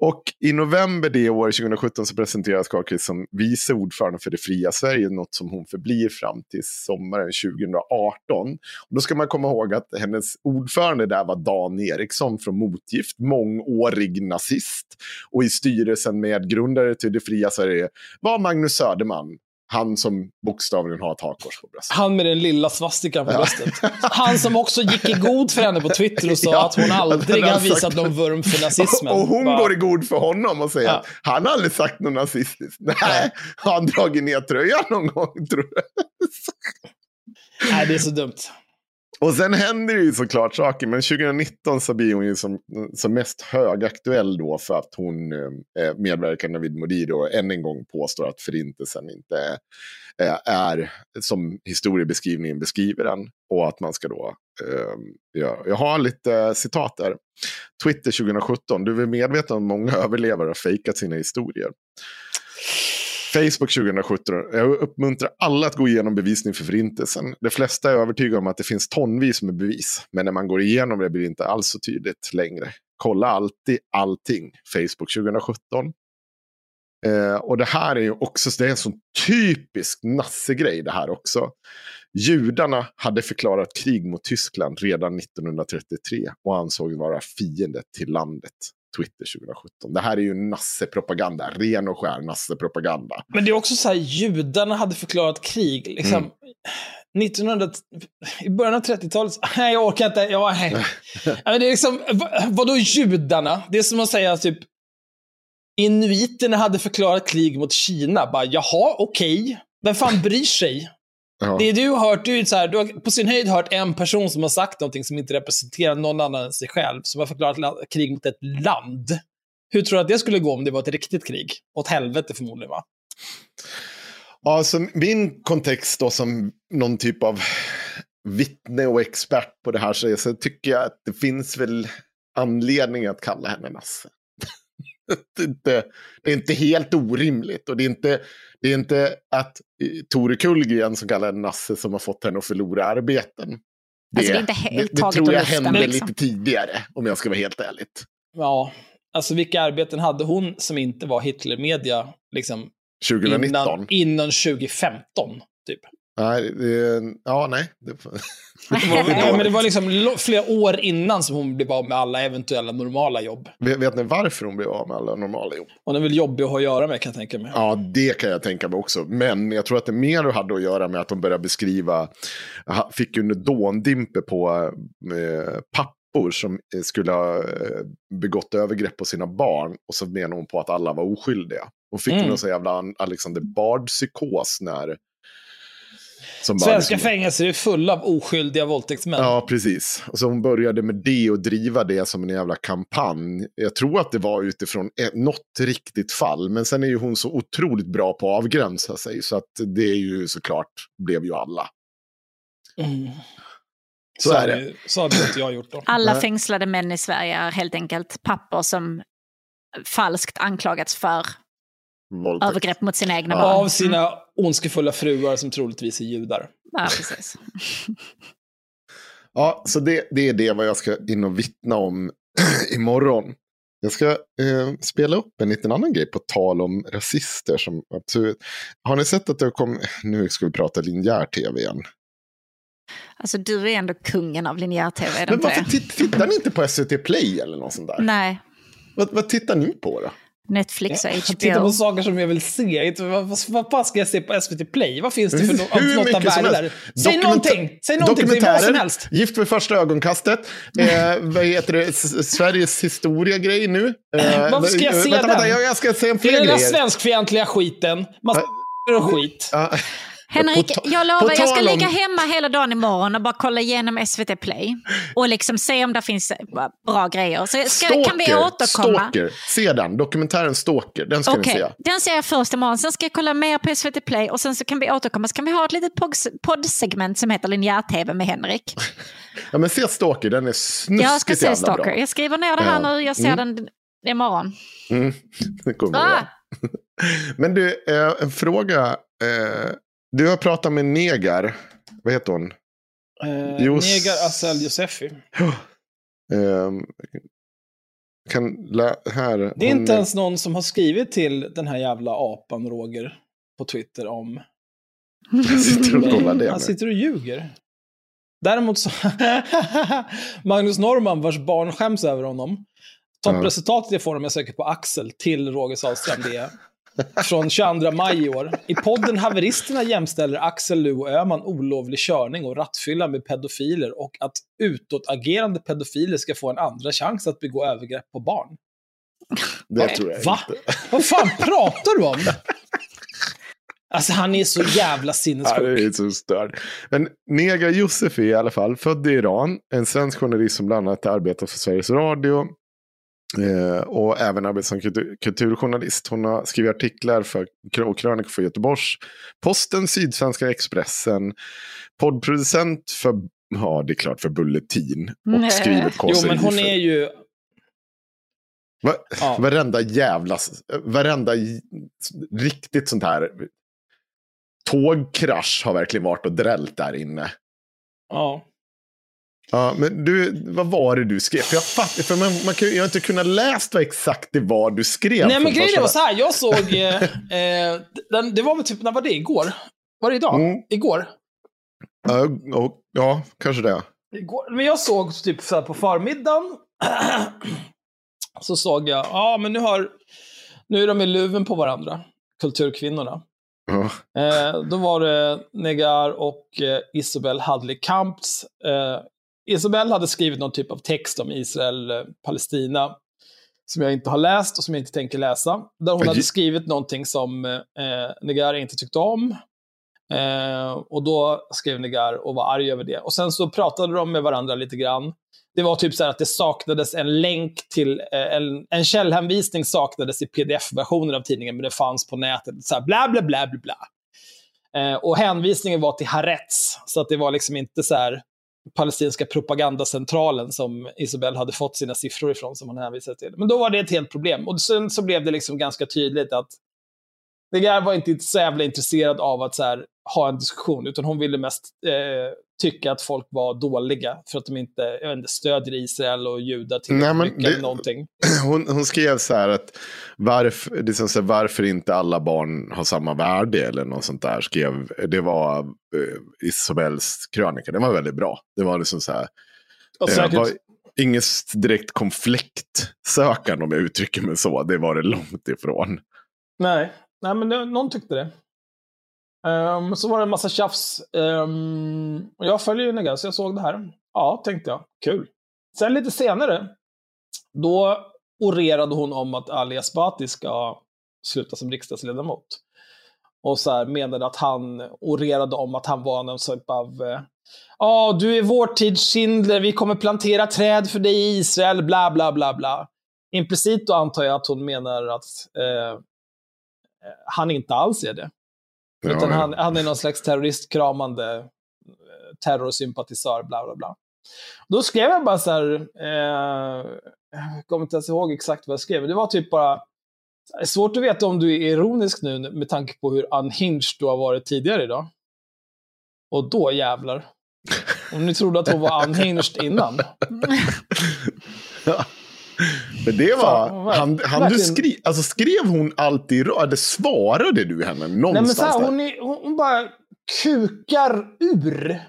och i november det år, 2017, så presenteras Carlqvist som vice ordförande för det fria Sverige, något som hon förblir fram till sommaren 2018. Och då ska man komma ihåg att hennes ordförande där var Dan Eriksson från Motgift, mångårig nazist. Och i styrelsen med grundare till det fria Sverige var Magnus Söderman, han som bokstavligen har ett hakkors på bröstet. Han med den lilla svastikan på Ja. bröstet. Han som också gick i god för henne på Twitter och sa Ja, att hon aldrig har sagt- visat någon vurm för nazismen. Och, och hon Bara, går i god för honom och säger Ja. att han har aldrig sagt något nazistiskt. Nej, har han dragit ner tröjan någon gång tror jag. Nej, det är så dumt. Och sen händer det ju såklart saker, men 2019 så blir hon ju som, som mest högaktuell då för att hon eh, eh medverkar Navid Modiri då än en gång påstår att förintelsen inte eh, är som historiebeskrivningen beskriver den. Och att man ska då, eh, ja, jag har lite citat där. Twitter 2017, du är medveten om att många <laughs> överlevare har fejkat sina historier. Facebook 2017. Jag uppmuntrar alla att gå igenom bevisning för förintelsen. De flesta är övertygade om att det finns tonvis med bevis. Men när man går igenom det blir det inte alls så tydligt längre. Kolla alltid allting. Facebook 2017. Eh, och det här är ju också det är en sån typisk Nasse-grej det här också. Judarna hade förklarat krig mot Tyskland redan 1933 och ansågs vara fiende till landet. Twitter 2017. Det här är ju Nasse-propaganda, ren och skär Nasse-propaganda. Men det är också så här, judarna hade förklarat krig. Liksom, Mm. 1900, I början av 30-talet, <laughs> nej jag orkar inte. Jag, nej. <laughs> Men det är liksom, vad, vadå judarna? Det är som att säga typ, inuiterna hade förklarat krig mot Kina. Bara, jaha, okej. Vem fan bryr sig? Ja. Det du har hört, du, så här, du har på sin höjd hört en person som har sagt någonting som inte representerar någon annan än sig själv, som har förklarat la- krig mot ett land. Hur tror du att det skulle gå om det var ett riktigt krig? Åt helvete förmodligen, va? Ja, så min kontext då som någon typ av vittne och expert på det här så, så tycker jag att det finns väl anledning att kalla henne Nasse. <laughs> det, är inte, det är inte helt orimligt och det är inte, det är inte att eh, Tore Kullgren som kallar Nasse som har fått henne att förlora arbeten. Det, Alltså, det är inte helt det, det tror jag hände liksom. lite tidigare om jag ska vara helt ärligt. Ja, alltså vilka arbeten hade hon som inte var Hitlermedia liksom, 2019. innan, innan 2015? Typ. Nej, det, ja, nej. Det, <laughs> Det var, ja, men det var liksom flera år innan som hon blev av med alla eventuella normala jobb. vet, vet ni varför hon blev av med alla normala jobb? Hon är väl jobbig att ha att göra med kan jag tänka mig. Ja, det kan jag tänka mig också. Men jag tror att det mer hade att göra med att de började beskriva, fick ju en dåndimpe på eh, pappor som eh, skulle ha eh, begått övergrepp på sina barn. Och så menar hon på att alla var oskyldiga. Hon fick Mm. någon så jävla An- Alexander Bard-psykos när... Som bara Svenska liksom- fängelser är fulla av oskyldiga våldtäktsmän. Ja, precis. Och så hon började med det och driva det som en jävla kampanj. Jag tror att det var utifrån ett, något riktigt fall. Men sen är ju hon så otroligt bra på att avgränsa sig. Så att det är ju såklart, blev ju alla. Mm. Så är det. Så hade inte jag gjort då. <clears throat> Alla fängslade män i Sverige är helt enkelt pappor som falskt anklagats för Våldtäkt. övergrepp mot sina egna barn. Av sina ondskefulla fruar som troligtvis är judar. Ja, <laughs> precis. Ja, så det, det är det vad jag ska in och vittna om <clears throat> imorgon. Jag ska eh, spela upp en liten annan grej på tal om rasister. Som absolut... Har ni sett att det kom... Nu ska vi prata linjär tv igen. Alltså du är ändå kungen av linjär-tv, är det Men inte varför tittar ni inte på SVT Play eller något sånt där? Nej, Vad, vad tittar ni på då? Netflix och Jag tittar på HBO. saker som jag vill se. Vad, vad, vad ska jag se på SVT Play? Vad finns det för no- helst. där? Säg någonting! Säg någonting, säg vad som helst. Gift vid första ögonkastet. Eh, vad heter det? S- Sveriges historia-grej nu. Eh, Varför ska jag se vänta, den? Vänta, jag, jag ska se en Det är fler den där grejer. svenskfientliga skiten. Massa och skit. Henrik, jag lovar, jag ska ligga hemma hela dagen imorgon och bara kolla igenom SVT Play. Och liksom se om det finns bra grejer. Så ska, kan vi återkomma? Stalker. Se den. Dokumentären Stalker. Den ska Okej, ni se. den ser jag först imorgon. Sen ska jag kolla mer på SVT Play och sen så kan vi återkomma. Så kan vi ha ett litet poddsegment som heter linjär-tv med Henrik. <laughs> Ja, men se Stalker. Den är snuskigt Jag ska se Stalker. bra. Jag skriver ner det här Ja. nu. Jag ser Mm. den imorgon. Mm. <laughs> Det kommer Ah! <laughs> Men du, eh, en fråga. Du har pratat med Negar. Vad heter hon? Eh, Jos- Negar Assel Josefi. Eh, kan lä- här. Det är hon- inte ens någon som har skrivit till den här jävla apan Roger på Twitter om... Sitter och kollar det. Han sitter och ljuger. Däremot så... <laughs> Magnus Norman, vars barn skäms över honom. Toppresultatet jag får om jag söker på Axel till Roger Sahlström, det är från 22 maj i år. I podden Haveristerna jämställer Axel Lu och Öhman olovlig körning och rattfylla med pedofiler och att utåtagerande pedofiler ska få en andra chans att begå övergrepp på barn. Det tror jag Va? inte. Vad fan pratar du om? Alltså han är så jävla Ja, sinnessjuk. det är så störd. Men Negar Josefi i alla fall, född i Iran. En svensk journalist som bland annat arbetar för Sveriges Radio. Eh, och även arbetar som kultur, kulturjournalist. Hon har skrivit artiklar för, och krönikor för Göteborgs Posten, Sydsvenska Expressen. Poddproducent för, ja det är klart för Bulletin. Och Nej. skriver Jo, kåseri men hon för- är ju... Va, Ja. Varenda jävla, varenda riktigt sånt här tågkrasch har verkligen varit och drällt där inne. Ja. Ja, men du, vad var det du skrev? För jag, fatt, för man, man kan, jag har inte kunnat läsa vad exakt det var du skrev. Nej, men grejen var så här, jag såg, <laughs> eh, eh, den, det var väl typ, när var det? Igår? Var det idag? Mm. Igår? Ja, och- ja, kanske det. Igår. Men jag såg typ så här på förmiddagen, <clears throat> så såg jag, ja men nu har, nu är de i luven på varandra, kulturkvinnorna. Ja. Eh, då var det Negar och eh, Isabel Hadley Kamps. Eh, Isabel hade skrivit någon typ av text om Israel-Palestina som jag inte har läst och som jag inte tänker läsa. Där hon hade skrivit någonting som eh, Negar inte tyckte om. Eh, och då skrev Negar och var arg över det. Och sen så pratade de med varandra lite grann. Det var typ så här att det saknades en länk till, eh, en, en källhänvisning saknades i pdf-versionen av tidningen, men det fanns på nätet. Så här bla, bla, bla, bla, bla. Eh, och hänvisningen var till Haaretz, så att det var liksom inte så här palestinska propagandacentralen som Isabel hade fått sina siffror ifrån, som hon hänvisade till. Men då var det ett helt problem. Och sen så blev det liksom ganska tydligt att Negar var inte så jävla intresserad av att så här, ha en diskussion, utan hon ville mest eh, tycka att folk var dåliga för att de inte, jag inte stödjer Israel och judar Nej, tillräckligt men mycket det- eller någonting. <clears throat> Hon, hon skrev så här att varför, liksom så här, varför inte alla barn har samma värde eller något sånt där. Skrev, det var eh, Isabels krönika, den var väldigt bra. Det var liksom så här. Och eh, var inget direkt konfliktsökande om jag uttrycker mig så. Det var det långt ifrån. Nej, nej men det, någon tyckte det. Um, så var det en massa tjafs. Um, och jag följer ju Negar, så jag såg det här. Ja, tänkte jag. Kul. Sen lite senare, då orerade hon om att Ali Esbati ska sluta som riksdagsledamot. Och så här menade att han orerade om att han var någon typ av eh, Ja, du är vår tids Schindler, vi kommer plantera träd för dig i Israel, bla bla bla bla. Implicit då antar jag att hon menar att eh, eh han inte alls är det. Ja, Utan ja. han, han är någon slags terroristkramande eh, terrorsympatisör, bla bla bla. Då skrev jag bara så här, eh, jag kommer inte ens ihåg exakt vad jag skrev, det var typ bara, det är svårt att veta om du är ironisk nu med tanke på hur unhinged du har varit tidigare idag. Och då jävlar. Om ni trodde att hon var unhinged innan. <laughs> <laughs> Men det var, Fan, han, han du skri, alltså skrev hon alltid, eller svarade du henne Nej, men någonstans så här, hon, är, hon, hon bara kukar ur.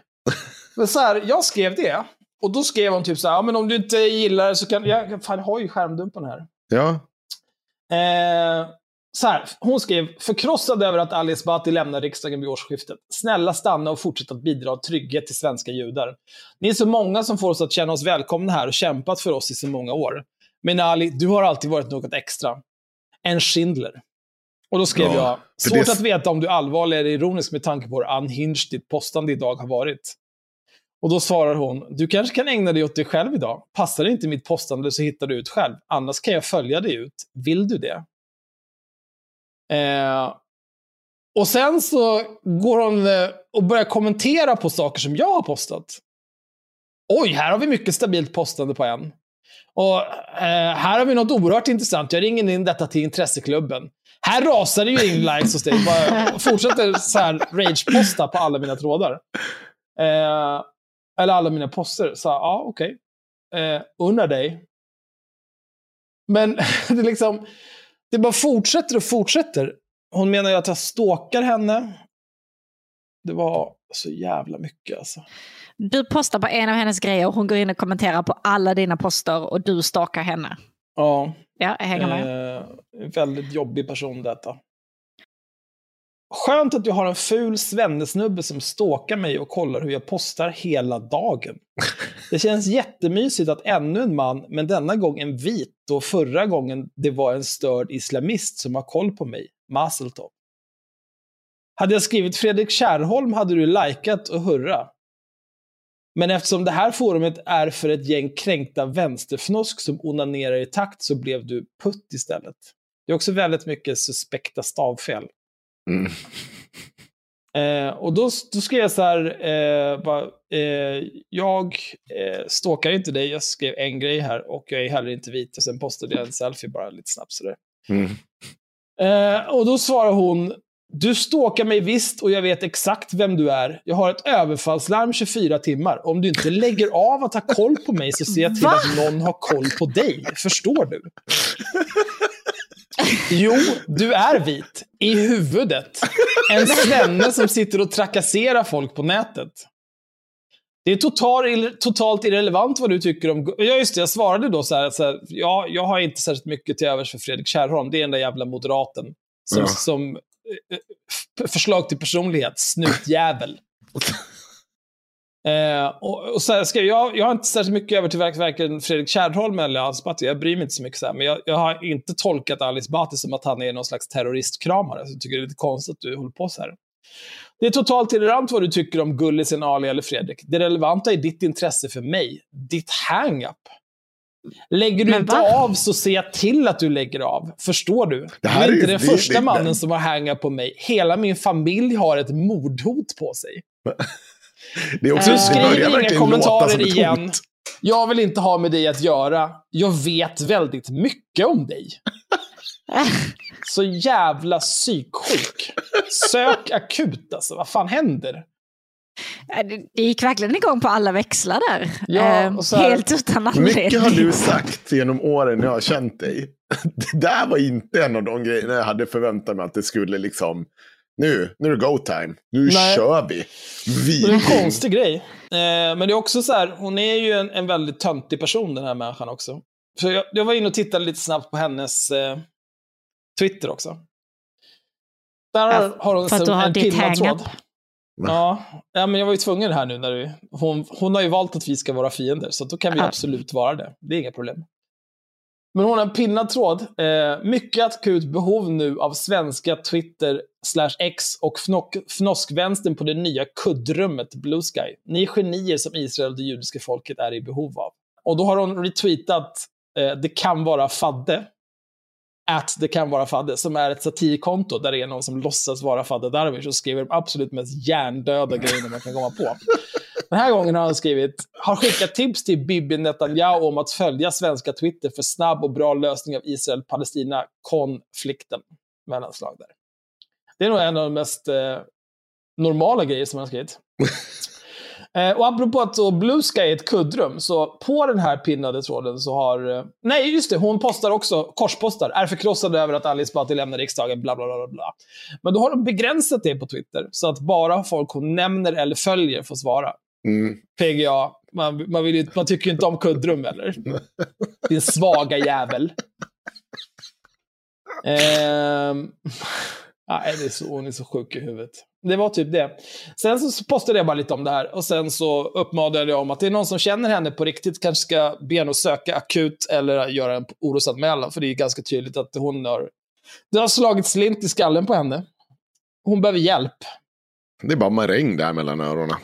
Men så här, jag skrev det. Och då skrev hon typ så här, ja, men om du inte gillar det så kan... Jag, fan, jag har ju skärmdumpen här. Ja, Eh, så här, hon skrev, förkrossad över att Ali Esbati lämnar riksdagen vid årsskiftet. Snälla stanna och fortsätt att bidra trygghet till svenska judar. Ni är så många som får oss att känna oss välkomna här och kämpat för oss i så många år. Men Ali, du har alltid varit något extra. En Schindler. Och då skrev Ja, jag, svårt det- att veta om du är allvarlig eller ironisk med tanke på hur unhinged ditt postande idag har varit. Och då svarar hon, du kanske kan ägna dig åt dig själv idag. Passar det inte mitt postande så hittar du ut själv. Annars kan jag följa dig ut. Vill du det? Eh, och sen så går hon eh, och börjar kommentera på saker som jag har postat. Oj, här har vi mycket stabilt postande på en. Och eh, här har vi något oerhört intressant. Jag ringer in detta till intresseklubben. Här rasar det ju in likes hos dig. Bara fortsätter så här rage-posta på alla mina trådar. Eh, eller alla mina poster. Så ja, okej. Eh, unnar dig. Men <laughs> det liksom, det bara fortsätter och fortsätter. Hon menar ju att jag stalkar henne. Det var så jävla mycket alltså. Du postar på en av hennes grejer och hon går in och kommenterar på alla dina poster och du stakar henne. Ja. Ja, jag hänger med. Eh, väldigt jobbig person detta. Skönt att du har en ful svennesnubbe som stalkar mig och kollar hur jag postar hela dagen. Det känns jättemysigt att ännu en man, men denna gång en vit, och förra gången det var en störd islamist som har koll på mig. Mazeltov. Hade jag skrivit Fredrik Kärrholm hade du likat och hurra. Men eftersom det här forumet är för ett gäng kränkta vänsterfnosk som onanerar i takt så blev du putt istället. Det är också väldigt mycket suspekta stavfel. Mm. <laughs> Eh, och då, då skrev jag så här, eh, bara, eh, jag eh, stalkar inte dig, jag skrev en grej här och jag är heller inte vit. Och sen postade jag en selfie bara lite snabbt sådär. Mm. Eh, och då svarar hon, Du stalkar mig visst och jag vet exakt vem du är. Jag har ett överfallslarm 24 timmar. Om du inte lägger av att ha koll på mig så ser jag till Va? att någon har koll på dig. Förstår du? Jo, du är vit. I huvudet. En svenne som sitter och trakasserar folk på nätet. Det är total, totalt irrelevant vad du tycker om... Ja, just det. Jag svarade då så här, så här ja, jag har inte särskilt mycket till övers för Fredrik Kärrholm. Det är den där jävla moderaten. Som, Ja. som förslag till personlighet, snutjävel. <laughs> Eh, och, och så här, ska jag, jag har inte särskilt mycket över till varken Fredrik Kärrholm eller Alice Bhatti. Jag bryr mig inte så mycket. Så här, men jag, jag har inte tolkat Alice Bhatti som att han är någon slags terroristkramare. Så jag tycker det är lite konstigt att du håller på så här. Det är totalt irrelevant vad du tycker om Gullisen, Ali eller Fredrik. Det relevanta är ditt intresse för mig. Ditt hang-up. Lägger du Men inte va? av så ser jag till att du lägger av. Förstår du? Du här är är inte den det- första det- mannen som har hang-up på mig. Hela min familj har ett mordhot på sig. Det är också, Du det skriver inga kommentarer igen. Jag vill inte ha med dig att göra. Jag vet väldigt mycket om dig. <laughs> Så jävla psyksjuk. Sök akut alltså. Vad fan händer? Äh, Det gick verkligen igång på alla växlar där. Ja, Eh, och så här- Helt utan anledning. Mycket har du sagt genom åren jag har känt dig. <laughs> Det där var inte en av de grejerna jag hade förväntat mig att det skulle liksom... Nu, nu är det go time. Nu Nej. kör vi. vi. Det är en konstig grej. Eh, men det är också så här, hon är ju en, en väldigt töntig person den här människan också. För jag, jag var inne och tittade lite snabbt på hennes eh, Twitter också. Där har, Ja, har hon en ditt pinnad tråd. Ja, ja, men jag var ju tvungen här nu när du, hon, hon har ju valt att vi ska vara fiender, så då kan vi absolut vara det. Det är inga problem. Men hon har en pinnad tråd. Eh, mycket akut behov nu av svenska Twitter slash X och fnock, fnoskvänstern på det nya kuddrummet Blue Sky. Ni är genier som Israel och det judiska folket är i behov av. Och då har hon retweetat eh, Det kan vara Fadde. Att det kan vara Fadde, som är ett satirkonto där det är någon som låtsas vara Fadde Darwish och skriver de absolut mest hjärndöda grejerna man kan komma på. Den här gången har han skrivit, har skickat tips till Bibi Netanyahu om att följa svenska Twitter för snabb och bra lösning av Israel-Palestina-konflikten. Mellanslag där. Det är nog en av de mest eh, normala grejer som han har skrivit. Eh, och apropå att så Blue Sky är ett kuddrum, så på den här pinnade tråden så har... Eh, nej, just det, hon postar också, korspostar, är förkrossad över att Alice Bhatti lämnar riksdagen, bla bla bla. bla. Men då har de begränsat det på Twitter, så att bara folk hon nämner eller följer får svara. Mm. PGA, man, man, ju, man tycker ju inte om kuddrum, eller? <laughs> Din svaga jävel. <laughs> Ehm, <laughs> nej, det är så, hon är så sjuk i huvudet. Det var typ det. Sen så postade jag bara lite om det här och sen så uppmanade jag om att det är någon som känner henne på riktigt kanske ska be henne att söka akut eller göra en orosanmälan. För det är ganska tydligt att hon har... Det har slagit slint i skallen på henne. Hon behöver hjälp. Det är bara maräng där mellan öronen.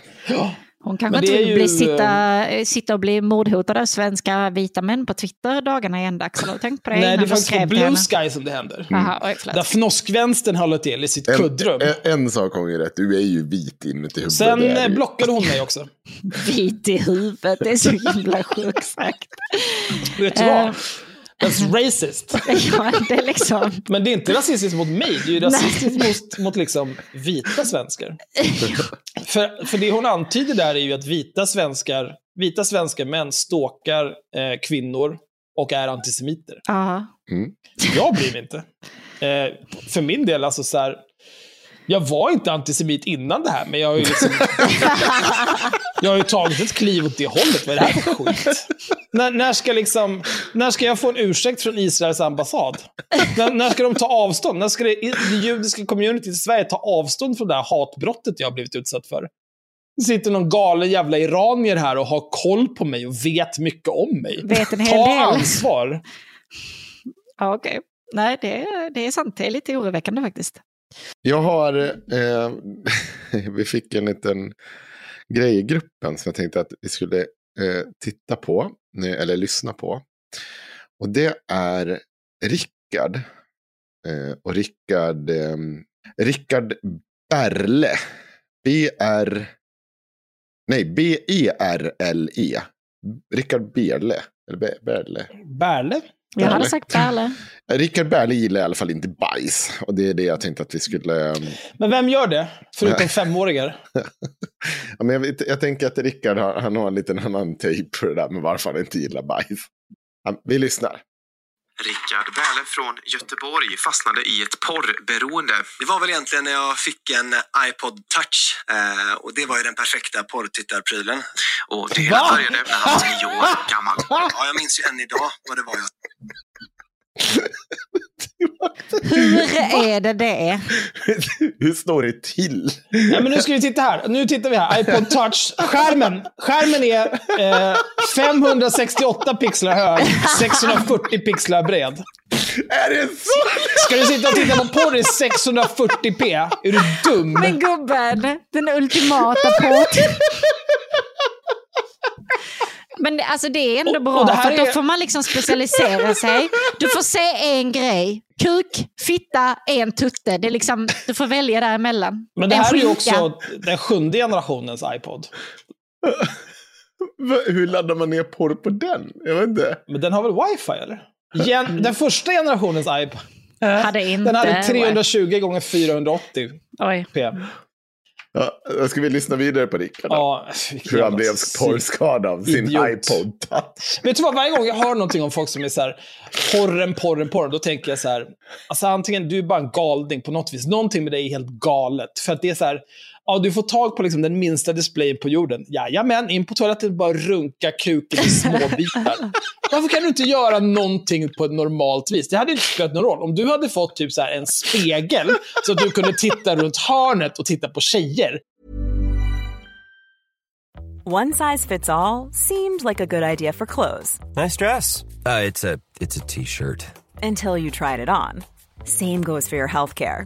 Hon kanske inte vill ju, bli, sitta, eh, sitta och bli mordhotad av svenska vita män på Twitter dagarna i ända. Axel, tänkt på det? Nej, det är faktiskt på Blue henne? Sky som det händer. Jaha, oj, förlåt. Där fnoskvänstern håller till i sitt kuddrum. En, en sak har hon ju rätt, du är ju vit inuti huvudet. Sen det är eh, blockade hon mig också. <laughs> Vit i huvudet, det är så himla sjukt sagt. Vet du Eh. vad? That's racist. <laughs> Ja, det är liksom... Men det är inte rasistiskt mot mig, det är ju rasistiskt mot, mot liksom vita svenskar. <laughs> för, för det hon antyder där är ju att vita svenskar, vita svenska män stalkar eh, kvinnor och är antisemiter. Ja. Jag bryr mig inte. Eh, för min del, alltså så här, jag var inte antisemit innan det här, men jag har ju liksom, <laughs> jag har ju tagit ett kliv åt det hållet. Vad är det här för skit? När, när, ska liksom, när ska jag få en ursäkt från Israels ambassad? När, när ska de ta avstånd? När ska det, det judiska communityt i Sverige ta avstånd från det här hatbrottet jag har blivit utsatt för? Det sitter någon galen jävla iranier här och har koll på mig och vet mycket om mig. Vet en hel Ta del. ansvar. Ja, okej. Nej, det är, det är sant. Det är lite oroväckande faktiskt. Jag har, eh, <laughs> vi fick en liten grej i gruppen som jag tänkte att vi skulle eh, titta på, eller lyssna på. Och det är Rickard. Eh, och Rickard, eh, Rickard Berle. B-R, nej B-E-R-L-E. Rickard Berle. Eller Berle. Berle? Jag hade sagt Berle. Rickard Berle gillar i alla fall inte bajs. Och det är det jag tänkte att vi skulle... um, Men vem gör det? Förutom <laughs> femåringar. Ja, men jag, vet, jag tänker att Rickard har, han har en liten annan take på det där med varför han inte gillar bajs. Vi lyssnar. Rickard Bäle från Göteborg fastnade i ett porrberoende. Det var väl egentligen när jag fick en iPod touch eh, och det var ju den perfekta porrtittarprylen. Och det hela började när han var nio år gammal. Ja, jag minns ju än idag vad det var jag Hur <laughs> är det det? Hur står det till? Ja, men nu ska vi titta här. Nu tittar vi här. iPod touch. Skärmen, Skärmen är eh, 568 pixlar hög, 640 pixlar bred. Är det så? Ska du sitta och titta på porr i 640p? Är du dum? Men gubben, den ultimata påt. Men det- alltså det är ändå Och- bra, och för att då är- får man liksom specialisera sig. Du får se en grej. Kuk, fitta, en tutte. Det är liksom, du får välja däremellan. Men det En här är ju också den sjunde generationens iPod. Hur laddar man ner porr på den? Jag vet inte. Men den har väl wifi eller? Gen den första generationens iPod. Hade inte Den hade 320 gånger 480 Oj. p. Ja, ska vi lyssna vidare på Rickard? Ja, Hur han blev porrskadad av sin idiot. iPod touch. Vet du vad, varje gång jag hör någonting om folk som är så här, porren, porren, porren, då tänker jag så här, alltså antingen du är bara en galning på något vis, någonting med dig är helt galet. För att det är så här, ja du får tag på liksom den minsta displayen på jorden. Jajamän, in på toaletten bara runka kuken i små <laughs> bitar. Varför kan du inte göra någonting på ett normalt vis? Det hade inte spelat någon roll. Om du hade fått typ så här en spegel så att du kunde titta runt hörnet och titta på tjejer. One size fits all seemed like a good idea for clothes Nice dress. Uh, it's a it's a t-shirt. until you tried it on. Same goes for your healthcare.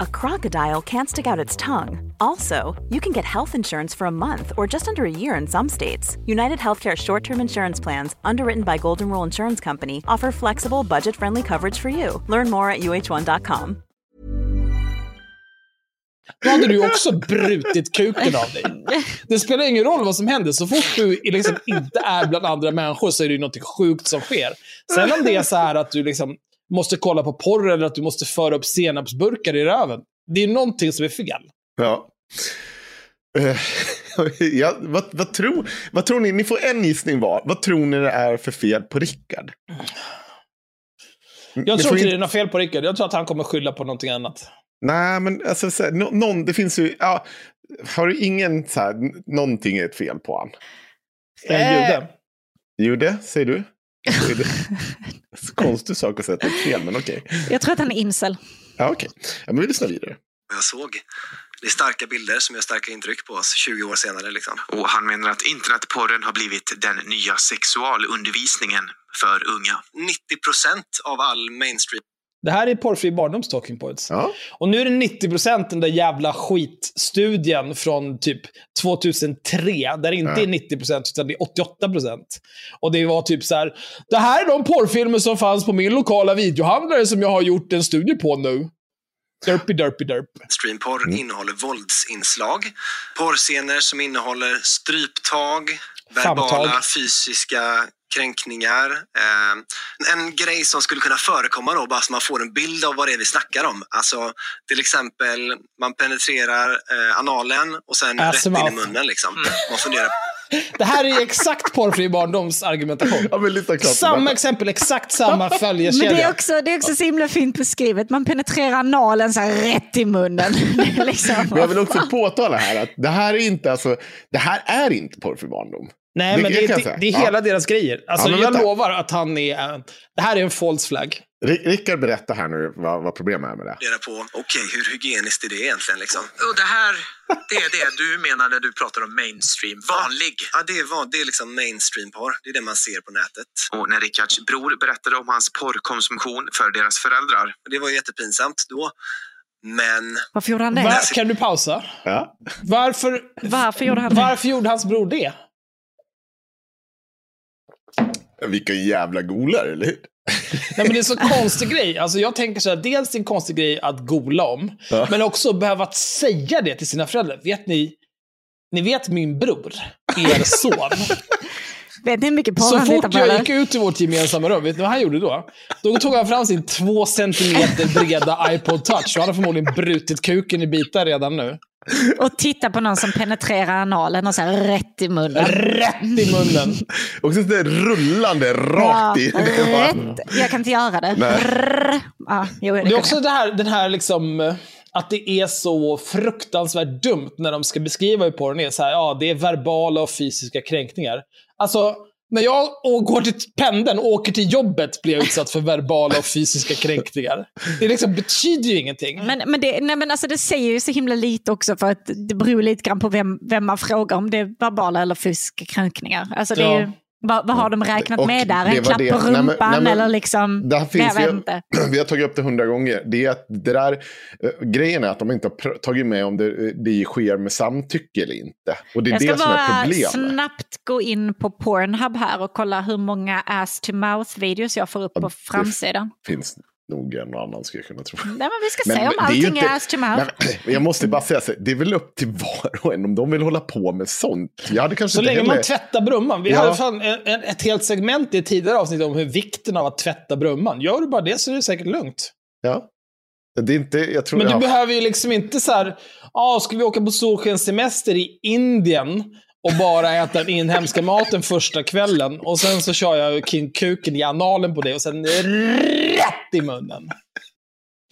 a crocodile can't stick out its tongue. Also, you can get health insurance for a month or just under a year in some states. United Healthcare short term insurance plans, underwritten by Golden Rule Insurance Company, offer flexible, budget friendly coverage for you. Learn more at uh1.com. Då hade du också brutit kuken av dig. Det spelar ingen roll vad som händer. Så fort du liksom inte är bland andra människor så är det något sjukt som sker. Sen om det är så här att du liksom måste kolla på porr eller att du måste föra upp senapsburkar i röven. Det är någonting som är fel. Ja. Eh, <laughs> ja, vad, vad, tror, vad tror ni? Ni får en gissning var. Vad tror ni det är för fel på Rickard? Jag Ni tror inte in- det är något fel på Rickard. Jag tror att han kommer skylla på någonting annat. Nej, men alltså, så här, nå- någon, det finns ju... Ja, har du ingen så här, någonting är ett fel på han? Är han jude? Jude, säger du? Är <laughs> konstig sak att säga att det är fel, men okej. Jag tror att han är incel. Ja, okej. Ja, men vi lyssnar vidare. jag såg. Det är starka bilder som gör starka intryck på oss 20 år senare. Liksom. Och han menar att internetporren har blivit den nya sexualundervisningen för unga. 90 procent av all mainstream Det här är porrfri barndoms talking points. Och nu är det 90% den där jävla skitstudien från typ 2003, där det inte Ja. är 90% utan det är 88%. Och det var typ så här, det här är de porrfilmer som fanns på min lokala videohandlare som jag har gjort en studie på nu. Derpy, derpy, derp. Streamporr innehåller våldsinslag. Porrscener som innehåller stryptag, verbala Famntag. fysiska kränkningar. Eh, en grej som skulle kunna förekomma då, bara så man får en bild av vad det är vi snackar om. Alltså till exempel, man penetrerar eh, analen och sen Ass rätt in i munnen. Liksom. Man funderar <laughs> Det här är exakt porrfri barndoms argumentation. Ja, men lite klart. Samma exempel, exakt samma följekedja. Men det är, också, det är också så himla fint beskrivet. Man penetrerar analen så här rätt i munnen. <laughs> Liksom, Men jag vill också påtala här att det här är inte, alltså, det här är inte porr för barndom. Nej, men det, är, säga. det, det är Ja. hela deras grejer. Alltså, Ja, men jag vänta. lovar att han är... eh, Det här är en false flag. Ri- Rickard berättar här nu vad, vad problemet är med det. fundera på, okej, hur hygieniskt är det egentligen? Liksom? Och det här, det är det du menar när du pratar om mainstream, vanlig? Ja, det är, van, det är liksom mainstream-porr. Det är det man ser på nätet. Och när Rickards bror berättade om hans porrkonsumtion för deras föräldrar. Det var jättepinsamt då. Men... Varför gjorde han det? Var, kan du pausa? Ja. Varför, Varför gjorde han det? varför gjorde hans bror det? Vilken jävla golare, eller hur? Nej, men det är en så konstig grej. Alltså, jag tänker så här, dels är det en konstig grej att gola om, Ja. men också behöva att säga det till sina föräldrar. Vet ni, ni vet min bror, er son. <laughs> Vet ni hur mycket porr Så han tittar fort jag gick ut ur vårt gemensamma rum, vet ni vad han gjorde då? Då tog han fram sin två centimeter breda iPod touch han har förmodligen brutit kuken i bitar redan nu. Och titta på någon som penetrerar analen och så här rätt i munnen. Rätt i munnen. Och så det rullande rakt. Ja, rätt. Jag kan inte göra det. Ja, jo, det Det är också jag. det här, den här liksom, att det är så fruktansvärt dumt när de ska beskriva hur porren är. Så här, ja, det är verbala och fysiska kränkningar. Alltså, när jag går till pendeln och åker till jobbet blir jag utsatt för verbala och fysiska kränkningar. Det liksom betyder ju ingenting. Men, men, det, nej, men alltså det säger ju så himla lite också för att det beror lite grann på vem, vem man frågar om det är verbala eller fysiska kränkningar. Alltså det är Ja. ju, vad, vad har de räknat Och med där? En klapp det- på nej, men- rumpan nej, men- eller liksom... Där finns jag vet ju, inte. <clears throat> vi har tagit upp det hundra gånger. Det är att det där, eh, grejen är att de inte har tagit med om det, det sker med samtycke eller inte. Och det är Jag ska det som är bara problemet. snabbt gå in på Pornhub här och kolla hur många ass to mouth-videos jag får upp på framsidan. finns nog en och annan skulle jag kunna tro. Nej, men vi ska Men- se om det är allting inte- är ass to mouth. <clears throat> Jag måste bara säga, så, det är väl upp till var och en om de vill hålla på med sånt. Jag hade kanske Så länge heller... man tvättar brumman. Vi Ja. hade fan en, ett helt segment i ett tidigare avsnitt om hur vikten av att tvätta brumman. Gör du bara det så är det säkert lugnt. Ja. Det är inte, jag tror... Men du ja. behöver ju liksom inte så här, ah, ska vi åka på solskenssemester i Indien och bara äta den inhemska maten första kvällen och sen så kör jag king kuken i analen på det och sen rätt i munnen.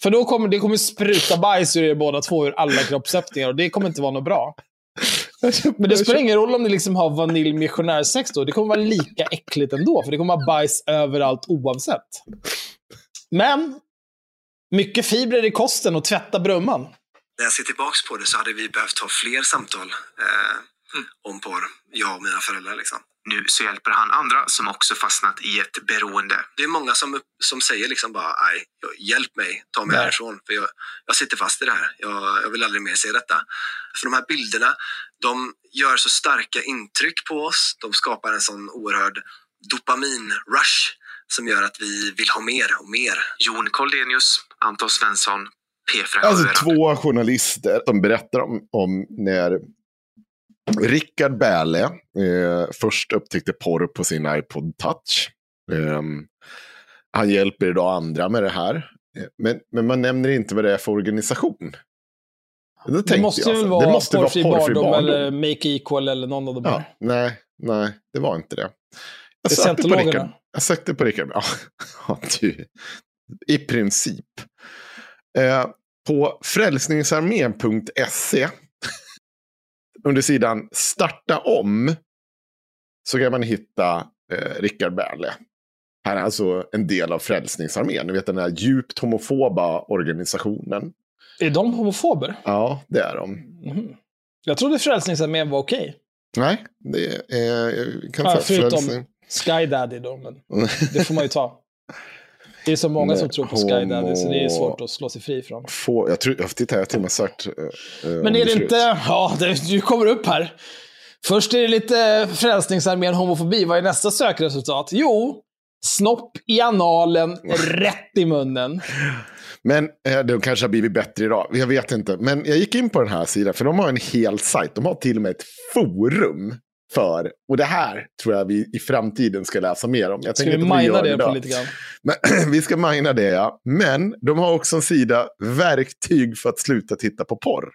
För då kommer det kommer spruta bajs ur er båda två ur alla kroppsöppningar och det kommer inte vara något bra. Men det spelar ingen roll om ni liksom har vaniljmissionärsex då. Det kommer vara lika äckligt ändå, för det kommer vara bajs överallt oavsett. Men, mycket fibrer i kosten och tvätta brumman. När jag ser tillbaks på det så hade vi behövt ha fler samtal eh, om porr, jag och mina föräldrar. Liksom. Nu så hjälper han andra som också fastnat i ett beroende. Det är många som, som säger liksom bara, nej, hjälp mig, ta mig Nej. härifrån. För jag, jag sitter fast i det här. Jag, jag vill aldrig mer se detta. För de här bilderna, de gör så starka intryck på oss. De skapar en sån oerhörd dopamin-rush som gör att vi vill ha mer och mer. Jon Koldenius, Anton Svensson, P4 Alltså två journalister som berättar om, om när Rickard Bäle eh, först upptäckte porr på sin iPod touch. Ehm, han hjälper idag andra med det här. Eh, Men, men man nämner inte vad det är för organisation. Det tänkte måste jag, väl så, vara det måste vara porrfri porrfri barndom, eller Make Equal eller någon av de Ja, här. nej, nej, det var inte det. Jag Det sökte på. Rickard. Jag sökte på Rickard. <laughs> Ja, ja, du. I princip. Eh, på frälsningsarmén.se under sidan starta om så kan man hitta eh, Rickard Berle. Han är alltså en del av Frälsningsarmén. Ni vet den här djupt homofoba organisationen. Är de homofober? Ja, det är de. Mhm. Jag trodde Frälsningsarmén var okej. Nej, det är... jag Kan Ja, förutom. Sky Daddy då, men <laughs> det får man ju ta. Det är så många som tror på Sky Daddy, så det är svårt att slå sig fri från. Få, jag tror, jag tittar, jag till och med sagt... eh, eh, Men är det inte... Ja, det, du kommer upp här. Först är det lite Frälsningsarmén homofobi. Vad är nästa sökresultat? Jo, snopp i analen, rätt i munnen. Men eh, det kanske har blivit bättre idag. Jag vet inte. Men jag gick in på den här sidan, för de har en hel sajt. De har till och med ett forum för, och det här tror jag vi i framtiden ska läsa mer om. Jag Ska vi mina det på lite grann? Men, <clears throat> vi ska mina det, ja. Men de har också en sida, verktyg för att sluta titta på porr.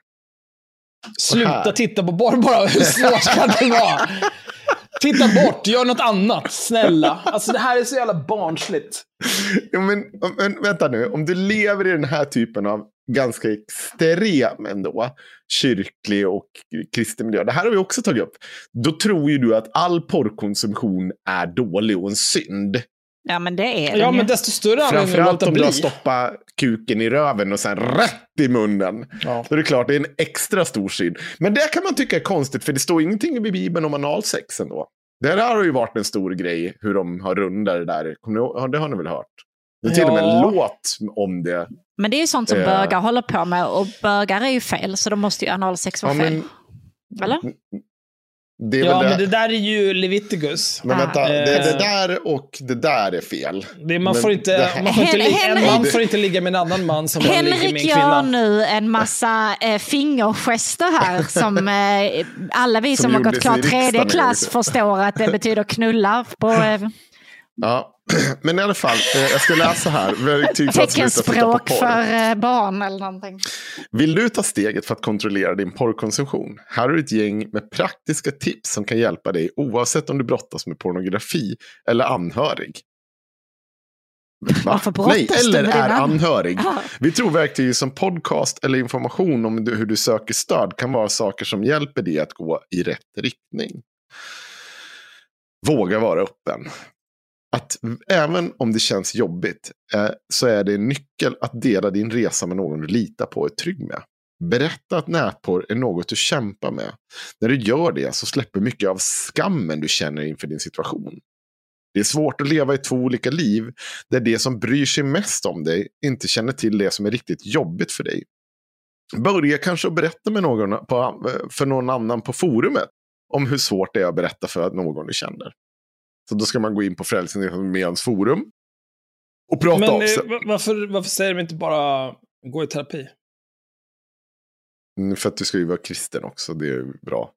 Sluta titta på porr bara. <laughs> Hur svårt kan det vara? Titta bort, gör något annat. Snälla. Alltså det här är så jävla barnsligt. Ja, men, men vänta nu, om du lever i den här typen av ganska extrem ändå, kyrklig och kristen miljö, det här har vi också tagit upp, då tror ju du att all porrkonsumtion är dålig och en synd. Ja, men det är Ja, den ju. men desto större anledning att Framförallt om du har stoppat kuken i röven och sen rätt i munnen. Ja. Då är det klart, det är en extra stor synd. Men det kan man tycka är konstigt, för det står ingenting i Bibeln om analsex ändå. Det här har ju varit en stor grej, hur de har rundat det där. Ja, det har ni väl hört? Det är till och med en låt om det. Men det är ju sånt som Eh. bögar håller på med och bögar är ju fel så då måste ju analsex vara Ja, fel. men, Eller? det är Ja, väl men det. det där är ju Leviticus. Men vänta, det, Eh, det där och det där är fel. Det, man Men får inte, det man får inte ligga, en man får inte ligga med en annan man som man ligger med en Henrik gör kvinna. nu en massa eh, fingergester här <laughs> som eh, alla vi som, Som har gått klart tredje klass förstår att det betyder knulla på eh, Ja, <clears throat> men i alla fall, eh, jag ska läsa här. Teckenspråk för eh, barn eller någonting. Vill du ta steget för att kontrollera din porrkonsumtion? Här du ett gäng med praktiska tips som kan hjälpa dig oavsett om du brottas med pornografi eller anhörig. <laughs> Va? Varför brottas Nej, eller är an- anhörig. Ja. Vi tror verktyg som podcast eller information om hur du söker stöd kan vara saker som hjälper dig att gå i rätt riktning. Våga vara öppen. Att även om det känns jobbigt eh, så är det en nyckel att dela din resa med någon du litar på och är trygg med. Berätta att nätporr är något du kämpar med. När du gör det så släpper mycket av skammen du känner inför din situation. Det är svårt att leva i två olika liv där det som bryr sig mest om dig inte känner till det som är riktigt jobbigt för dig. Börja kanske att berätta med någon på, för någon annan på forumet om hur svårt det är att berätta för någon du känner. Så då ska man gå in på Frälsningsarméns forum och prata Men av eh, sig. va- varför, varför säger de inte bara gå i terapi? Mm, För att du ska ju vara kristen också, det är ju bra.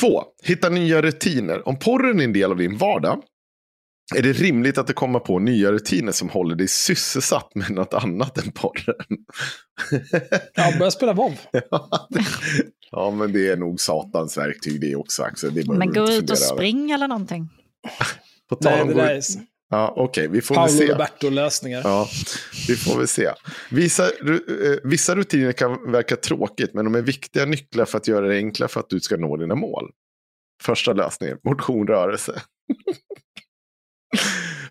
Två, hitta nya rutiner. Om porren är en del av din vardag är det rimligt att du kommer på nya rutiner som håller dig sysselsatt med något annat än porren. <laughs> Ja, börja spela WoW. <laughs> ja, men det är nog satans verktyg det också. Axel. Det Men gå ut och spring eller någonting. <laughs> På tal Nej, om det där är Ja, okej, vi får väl Paolo se. Roberto-lösningar. Ja, vi får väl se. Vissa, eh, vissa rutiner kan verka tråkigt, men de är viktiga nycklar för att göra det enklare för att du ska nå dina mål. Första lösningen, motion, rörelse. <laughs>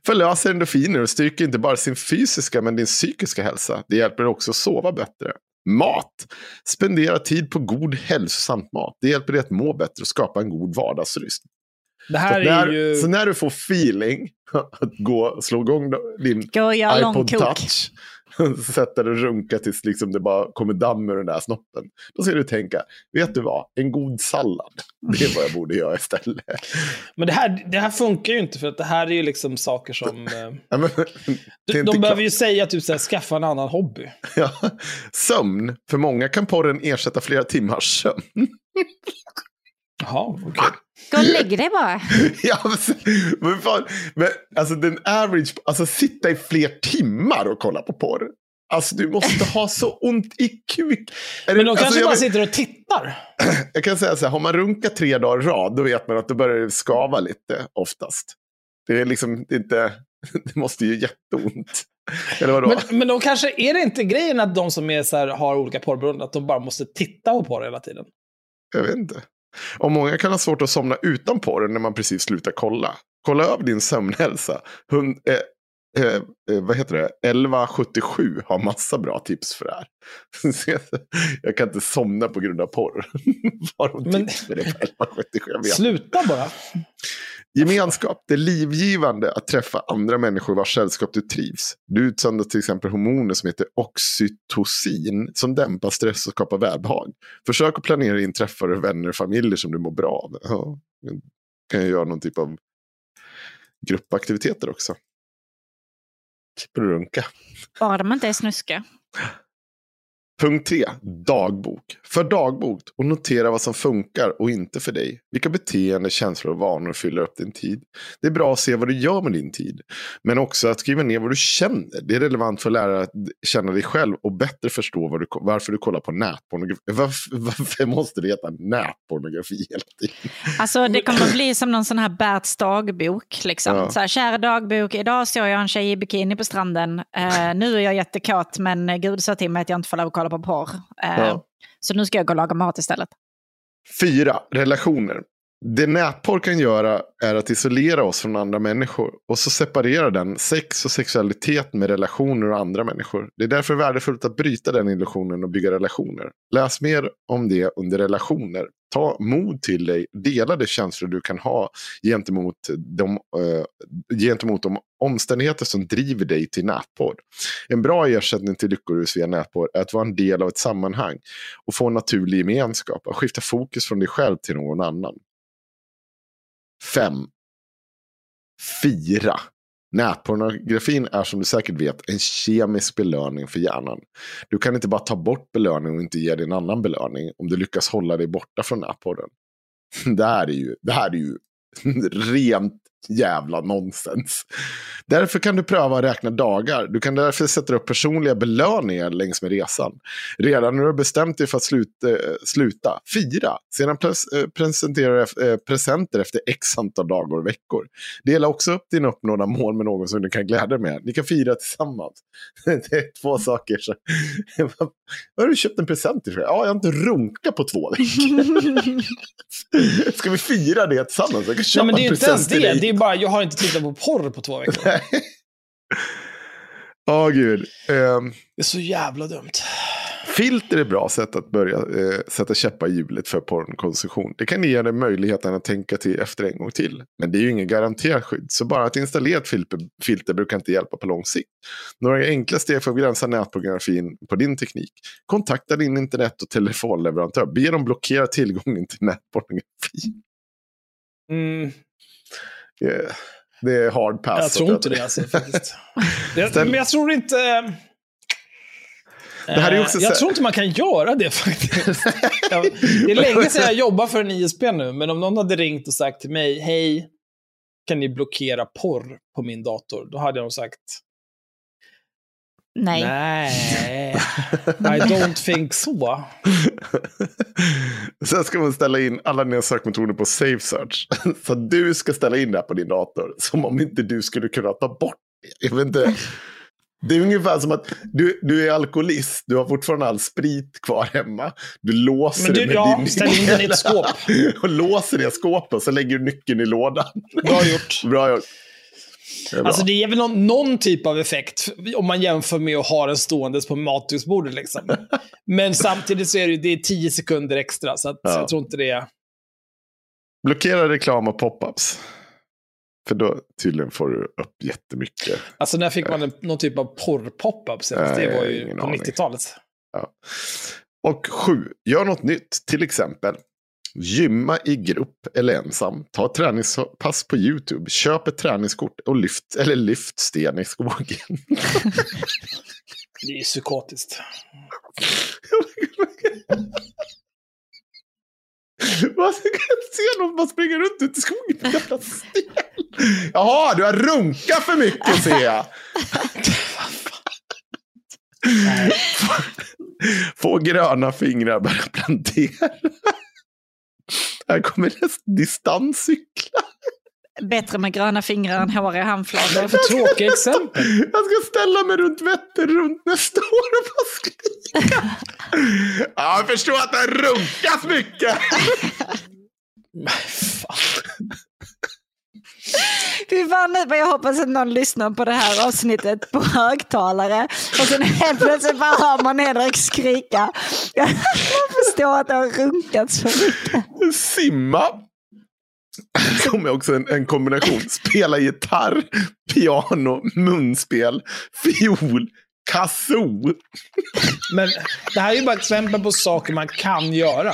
Förlöser endorfiner och styrker inte bara sin fysiska men din psykiska hälsa. Det hjälper också att sova bättre. Mat. Spendera tid på god hälsosam mat. Det hjälper dig att må bättre och skapa en god vardagsrytm. Det här så, är när, ju... så när du får feeling att gå, slå igång din iPod touch. Sätta dig och runka tills liksom det bara kommer damm ur den där snoppen. Då ska du tänka, vet du vad? En god sallad. Det är vad jag borde göra istället. <laughs> Men det här, det här funkar ju inte för att det här är ju liksom saker som... <laughs> eh, Ja, men, De, de behöver klart. ju säga att du ska skaffa en annan hobby. <laughs> Ja. Sömn. För många kan porren ersätta flera timmars sömn. Jaha, okej. Gå och lägg dig bara. <laughs> ja, men, fan, men alltså den average, alltså sitta i fler timmar och kolla på porr. Alltså du måste ha så ont i kuk. Är det- Men de alltså, kanske jag bara sitter och tittar. <clears throat> Jag kan säga så här, har man runkat tre dagar i rad, då vet man att då börjar det skava lite oftast. Det är liksom det är inte, <laughs> det måste ju jätteont. Eller vadå? Men, men de kanske, är det inte grejen att de som är så här, har olika porrberoenden, att de bara måste titta på porr hela tiden? Jag vet inte. Och många kan ha svårt att somna utan porren när man precis slutar kolla. Kolla över din sömnhälsa. Hund, eh, eh, eh, vad heter det? 1177 har massa bra tips för det här. <laughs> jag kan inte somna på grund av porr. <laughs> Vad har de Men- tips för det på 1177? Jag vet Sluta bara. Gemenskap. Det är livgivande att träffa andra människor vars sällskap du trivs. Du utsöndrar till exempel hormoner som heter oxytocin som dämpar stress och skapar välbehag. Försök att planera in träffar och vänner och familjer som du mår bra av. Ja, kan jag göra någon typ av gruppaktiviteter också. Runka. Bara de inte är snuska. Punkt 3. Dagbok. För dagbok och notera vad som funkar och inte för dig. Vilka beteenden, känslor och vanor fyller upp din tid. Det är bra att se vad du gör med din tid. Men också att skriva ner vad du känner. Det är relevant för att lära att känna dig själv och bättre förstå vad du, varför du kollar på nätpornografi. <laughs> Varför, varför måste det heta nätpornografi hela tiden? Alltså det kommer att bli som någon sån här Berts dagbok. Liksom. Ja. Så här, kära dagbok, idag såg jag en tjej i bikini på stranden. Eh, nu är jag jättekåt men Gud sa till mig att jag inte får lov att kolla på porr. Eh, Ja. Så nu ska jag gå och laga mat istället. Fyra, relationer. Det nätporr kan göra är att isolera oss från andra människor och så separerar den sex och sexualitet med relationer och andra människor. Det är därför värdefullt att bryta den illusionen och bygga relationer. Läs mer om det under relationer Ta mod till dig, dela de känslor du kan ha gentemot de, uh, eh, gentemot de omständigheter som driver dig till nätporr. En bra ersättning till lyckorus via nätporr är att vara en del av ett sammanhang och få en naturlig gemenskap och skifta fokus från dig själv till någon annan. 5. 4. Nätpornografin är som du säkert vet en kemisk belöning för hjärnan. Du kan inte bara ta bort belöning och inte ge dig en annan belöning om du lyckas hålla dig borta från nätporren. <laughs> Det här är ju, det här är ju <laughs> rent jävla nonsens. Därför kan du pröva att räkna dagar. Du kan därför sätta upp personliga belöningar längs med resan. Redan när du har bestämt dig för att sluta, sluta fira. Sedan eh, presentera eh, presenter efter x antal dagar och veckor. Dela också upp dina uppnådda mål med någon som du kan glädja dig med. Ni kan fira tillsammans. <laughs> Det är två saker. Så... <laughs> Har du köpt en present till? Ja, jag har inte runkat på två veckor. <laughs> Ska vi fira det tillsammans? Jag kan köpa Nej, men det är en inte ens present det. Är bara, jag har inte tittat på porr på två veckor. Åh gud. Ehm, Det är så jävla dumt. filter är ett bra sätt att börja eh, sätta käppar i hjulet för porrkonsumtion. Det kan ge dig möjligheten att tänka till efter en gång till. Men det är ju ingen garanterat skydd. Så bara att installera ett filter, filter brukar inte hjälpa på lång sikt. Några enkla steg för att begränsa nätpornografin på din teknik. Kontakta din internet och telefonleverantör. Be dem blockera tillgången till nätpornografi. Mm. Det är hard pass. jag tror inte det alltså. Faktiskt. <laughs> Det, men jag tror inte... Det här är ju också Eh, jag så- tror inte man kan göra det <laughs> faktiskt. Jag, det är länge sedan jag jobbar för en ISP nu, men om någon hade ringt och sagt till mig, hej, kan ni blockera porr på min dator? Då hade jag nog sagt, Nej. nej, I don't think so. <laughs> Sen ska man ställa in alla dina sökmetoder på Safe Search. <laughs> Så att du ska ställa in det här på din dator. Som om inte du skulle kunna ta bort det. Jag vet inte. Det är ungefär som att du, du är alkoholist. Du har fortfarande all sprit kvar hemma. Du låser Men du, det med ja, din ställ in den i ett skåp. <laughs> och låser det skåpet och så lägger du nyckeln i lådan. Bra gjort. Bra gjort. Det är. Alltså det är väl någon, någon typ av effekt om man jämför med att ha den ståendes på matbordet. Liksom. <laughs> Men samtidigt så är det, det är tio sekunder extra, så att Ja. jag tror inte det är... Blockera reklam och pop-ups. För då tydligen får du upp jättemycket. Alltså när fick man en, någon typ av porr-pop-up senast? Det var ju på aning. 90-talet. Ja. Och sju, gör något nytt. Till exempel, gymma i grupp eller ensam. Ta träningspass på YouTube. Köp ett träningskort och lyft, eller lyft sten i skogen. <laughs> Det är psykotiskt. Ska jag se någon bara springer runt ute i skogen med jävla sten? Jaha, du har runkat för mycket ser jag. Få gröna fingrar börja plantera. Här kommer nästa distanscykla. Bättre med gröna fingrar än håriga handflator. För tråkiga exempel. Jag ska ställa mig runt Vätter runt nästa år och bara skrika. Ja, jag förstår att det har runkats mycket. Fy fan, jag hoppas att någon lyssnar på det här avsnittet på högtalare. Och sen helt plötsligt bara hör man Henrik skrika. Jag förstår att det har runkats för mycket. Simma. Kommer också en, en kombination. Spela gitarr, piano, munspel, fiol, kazoo. Men det här är ju bara exempel på saker man kan göra.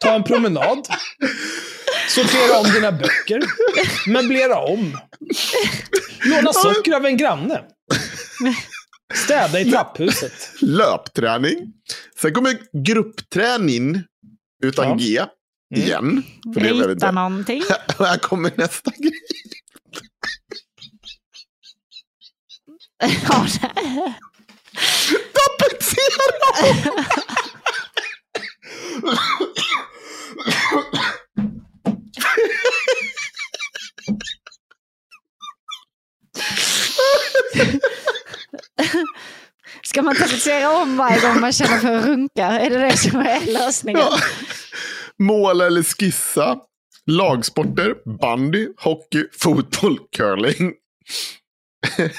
Ta en promenad. Sortera om dina böcker. Möblera om. Låna socker av en granne. Städa i trapphuset. Löpträning. Sen kommer gruppträning utan Ja. G. Igen. För det Rita någonting. <laughs> Och här kommer nästa grej. <laughs> Tapetsera! <laughs> Ska man tapetsera om varje gång man känner för att runka? Är det det som är lösningen? Ja. Måla eller skissa. Lagsporter, bandy, hockey, fotboll, curling. <laughs>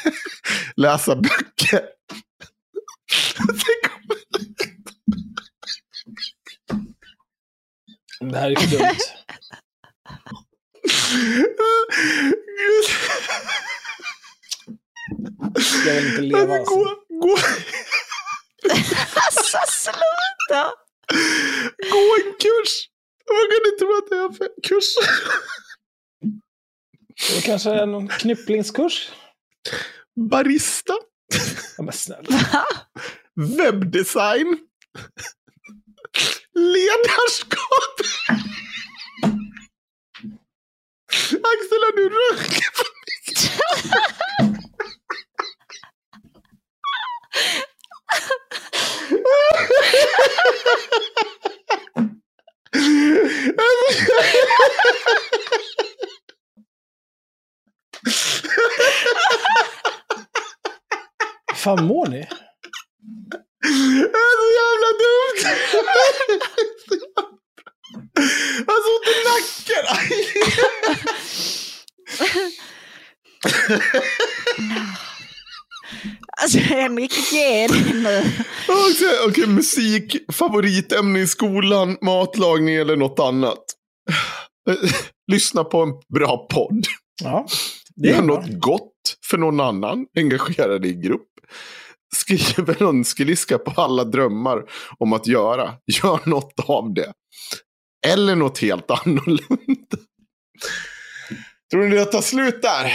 Läsa böcker. <laughs> Det här är för dumt. Jag vill inte leva alltså. Gå, gå, Alltså sluta! gå en kurs! Man kan inte tro att det är för kurs. Det kanske är någon knypplingskurs? Barista. Ja, men snälla. <laughs> Webbdesign. Ledarskap. Axel, har du runkat för mycket? Hur fan mår ni? Det är så jävla dumt! Jag har så ont i nacken! Alltså Henrik, ge dig nu. Okej, okej, musik, favoritämne i skolan, matlagning eller något annat. Lyssna på en bra podd. Ja, det är Gör något gott för någon annan. Engagera dig i grupp. Skriv en önskelista på alla drömmar om att göra. Gör något av det. Eller något helt <laughs> annorlunda. Tror ni det tar slut där?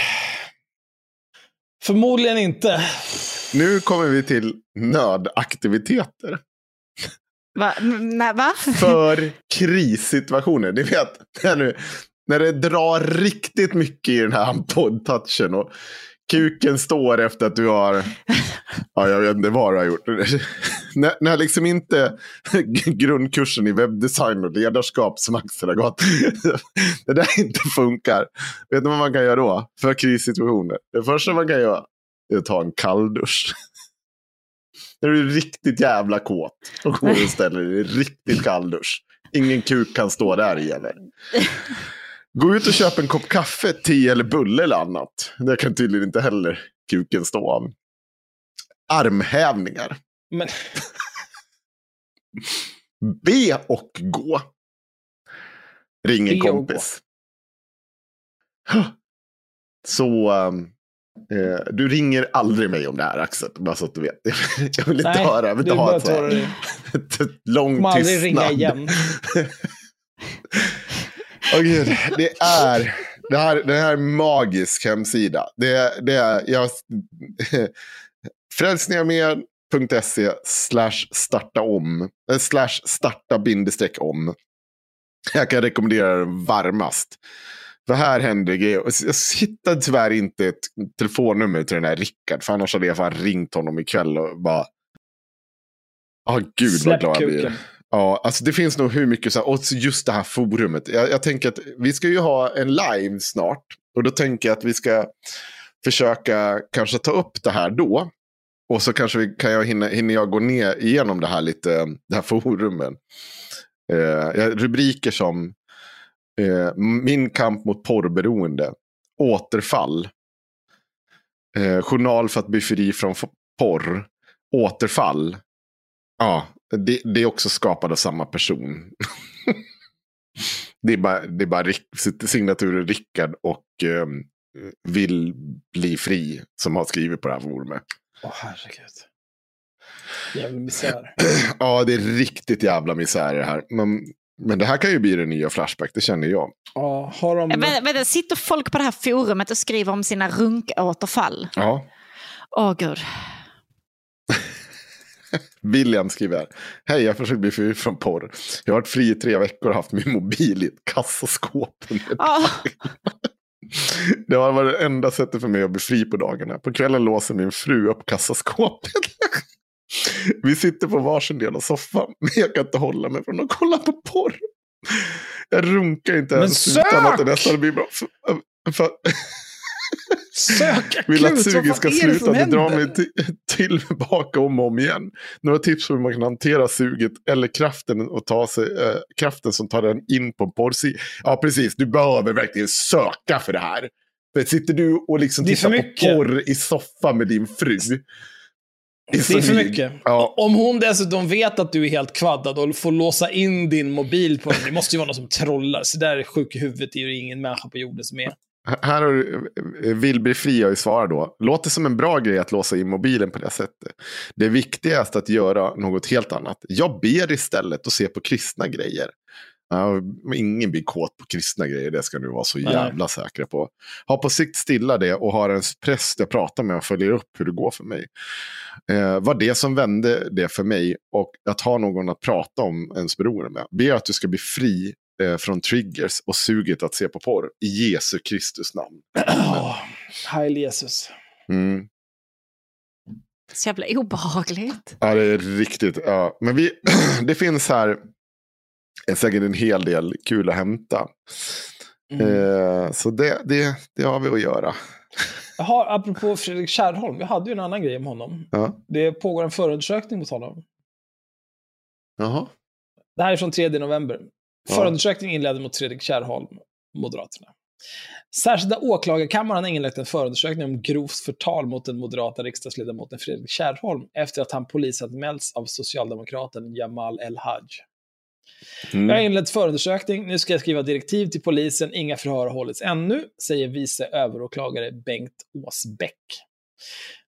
Förmodligen inte. Nu kommer vi till nödaktiviteter. Va? Nej, va? För krissituationer. Ni vet, när, nu, när det drar riktigt mycket i den här poddtouchen och kuken står efter att du har, ja jag vet inte vad du har gjort. när, när liksom inte grundkursen i webbdesign och ledarskap som Axel har gått, det där inte funkar. Vet ni vad man kan göra då? För krissituationer. Det första man kan göra är att ta en kalldusch. När du är riktigt jävla kåt och går och ställer dig i en riktigt kalldusch. Ingen kuk kan stå där i eller. Gå ut och köp en kopp kaffe, te eller bulle eller annat. Det kan tydligen inte heller kuken stå av. Armhävningar. Men <laughs> Be och gå. Ring en kompis. <gasps> Så um, eh, du ringer aldrig mig om det här Axel. Bara så att du vet. <laughs> Jag vill inte Nej, höra. Jag vill du inte ha ett, <laughs> ett lång kommer aldrig tystnad. ringa igen. Åh gud, det är, det här, det här är en magisk hemsida. Det, det är, jag, <laughs> Frälsningarmed.se slash starta om, eh, slash starta bindestreck om. Jag kan rekommendera den varmast. För här händer grejer. Jag hittade tyvärr inte ett telefonnummer till den här Rickard. För annars hade jag fan ringt honom ikväll och bara... Ja, gud vad Släpp glad jag blir. Ja, alltså det finns nog hur mycket så här, och just det här forumet. Jag, jag tänker att vi ska ju ha en live snart. Och då tänker jag att vi ska försöka kanske ta upp det här då. Och så kanske vi, kan jag hinna, hinner jag gå ner igenom det här lite, det här forumen. Eh, rubriker som eh, Min kamp mot porrberoende, Återfall, eh, Journal för att bli fri från porr, Återfall. Ja, det, det är också skapat av samma person. <laughs> det är bara, det är bara Rick- signaturen Rickard och eh, Vill bli fri som har skrivit på det här forumet. Åh herregud. Jävla misär. <clears throat> Ja, det är riktigt jävla misär det här. Men, men det här kan ju bli den nya Flashback, det känner jag. Ja, har de... Vänta, vänta, sitter folk på det här forumet och skriver om sina runkåterfall? Ja. Åh gud. <laughs> William skriver här. Hej, jag försöker bli fri från porr. Jag har varit fri i tre veckor och haft min mobil i ett kassaskåp. Ah, <laughs> Det har varit det enda sättet för mig att bli fri på dagarna. På kvällen låser min fru upp kassaskåpet. <laughs> Vi sitter på varsin del av soffan, men jag kan inte hålla mig från att kolla på porr. Jag runkar inte Men ens utan att det sök! nästan blir bra. För, för, Sök akut! vill att suget ska är det sluta. Det drar mig till, tillbaka om och om igen. Några tips på hur man kan hantera suget eller kraften, och ta sig, eh, kraften som tar den in på en porrsida. Ja, precis. Du behöver verkligen söka för det här. För sitter du och liksom Det är tittar på porr i soffan med din fru. Det är för mycket. Om hon dessutom vet att du är helt kvaddad och får låsa in din mobil på den, det måste ju vara någon som trollar. Så där är sjuk i huvudet, det är ju ingen människa på jorden som är. Här har du, eh, vill bli fri har ju svarat då. Låter som en bra grej att låsa in mobilen på det sättet. Det viktigaste är att göra något helt annat. Jag ber istället och se på kristna grejer. Ja, ingen blir kåt på kristna grejer, det ska ni vara så jävla säkra på. Ha på sikt stilla det och ha en präst jag pratar med och följer upp hur det går för mig. Eh, var det som vände det för mig och att ha någon att prata om ens beroende med. Be att du ska bli fri eh, från triggers och suget att se på porr. I Jesu Kristus namn. Oh, <clears throat> Heil Jesus. Mm. Så jävla obehagligt. Ja, det är riktigt. Ja. Men vi, <clears throat> det finns här är säkert en hel del kul att hämta. Mm. Eh, så det, det, det har vi att göra. Jaha, apropå Fredrik Kärrholm, vi hade ju en annan grej om honom. Ja. Det pågår en förundersökning mot honom. Jaha. Det här är från 3 november. Ja. Förundersökning inledde mot Fredrik Kärrholm, Moderaterna. Särskilda åklagarkammaren har inlett en förundersökning om grovt förtal mot den moderata riksdagsledamoten Fredrik Kärrholm efter att han polisanmälts av socialdemokraten Jamal El-Haj. Mm. Jag har inlett förundersökning, nu ska jag skriva direktiv till polisen, inga förhör har hållits ännu, säger vice överåklagare Bengt Åsbäck.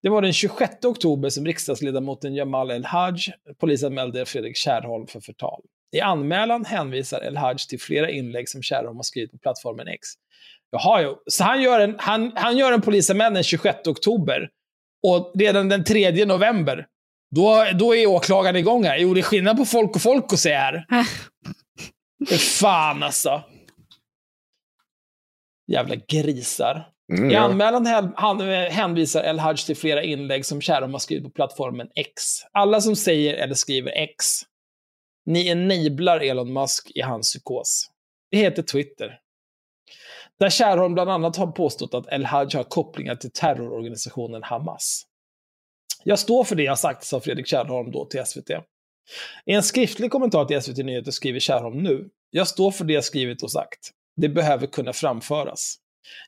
Det var den 26 oktober som riksdagsledamoten Jamal El-Haj polisanmälde Fredrik Kärrholm för förtal. I anmälan hänvisar El-Haj till flera inlägg som Kärrholm har skrivit på plattformen X. Jaha, jo. Så han gör en, han, han gör en polisanmälan den 26 oktober. Och redan den 3 november, då, då är åklagaren igång här. Jo, det är skillnad på folk och folk att säga här. <laughs> Fan alltså. Jävla grisar. Mm, I ja. anmälan hän- han, eh, hänvisar El Haj till flera inlägg som Kärrholm har skrivit på plattformen X. Alla som säger eller skriver X, ni enablar Elon Musk i hans psykos. Det heter Twitter. Där Kärholm bland annat har påstått att El Haj har kopplingar till terrororganisationen Hamas. Jag står för det jag sagt, sa Fredrik Kärrholm då till SVT. I en skriftlig kommentar till SVT Nyheter skriver Kärrholm nu. Jag står för det jag skrivit och sagt. Det behöver kunna framföras.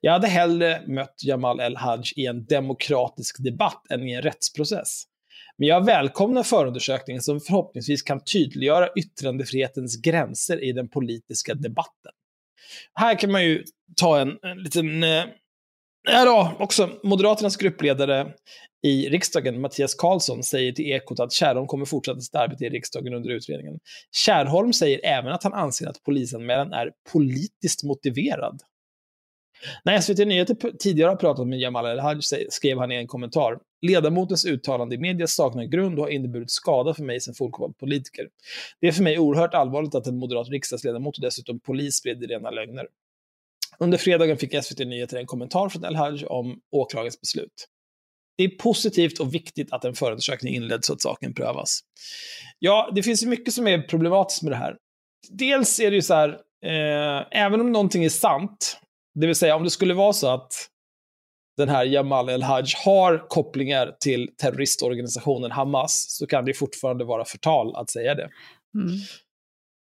Jag hade hellre mött Jamal El-Haj i en demokratisk debatt än i en rättsprocess. Men jag välkomnar förundersökningen som förhoppningsvis kan tydliggöra yttrandefrihetens gränser i den politiska debatten. Här kan man ju ta en, en liten... Eh, ja då, också Moderaternas gruppledare i riksdagen, Mattias Karlsson, säger till Ekot att Kärrholm kommer fortsätta sitt arbete i riksdagen under utredningen. Kärrholm säger även att han anser att polisanmälan är politiskt motiverad. När SVT Nyheter tidigare har pratat med Jamal El-Haj skrev han i en kommentar Ledamotens uttalande i media saknar grund och har inneburit skada för mig som folkvald politiker. Det är för mig oerhört allvarligt att en moderat riksdagsledamot och dessutom polis sprider rena lögner. Under fredagen fick SVT Nyheter en kommentar från El-Haj om åklagarens beslut. Det är positivt och viktigt att en förundersökning inleds så att saken prövas. Ja, det finns ju mycket som är problematiskt med det här. Dels är det ju så här, eh, även om någonting är sant, det vill säga om det skulle vara så att den här Jamal El-Haj har kopplingar till terroristorganisationen Hamas, så kan det fortfarande vara förtal att säga det. Mm.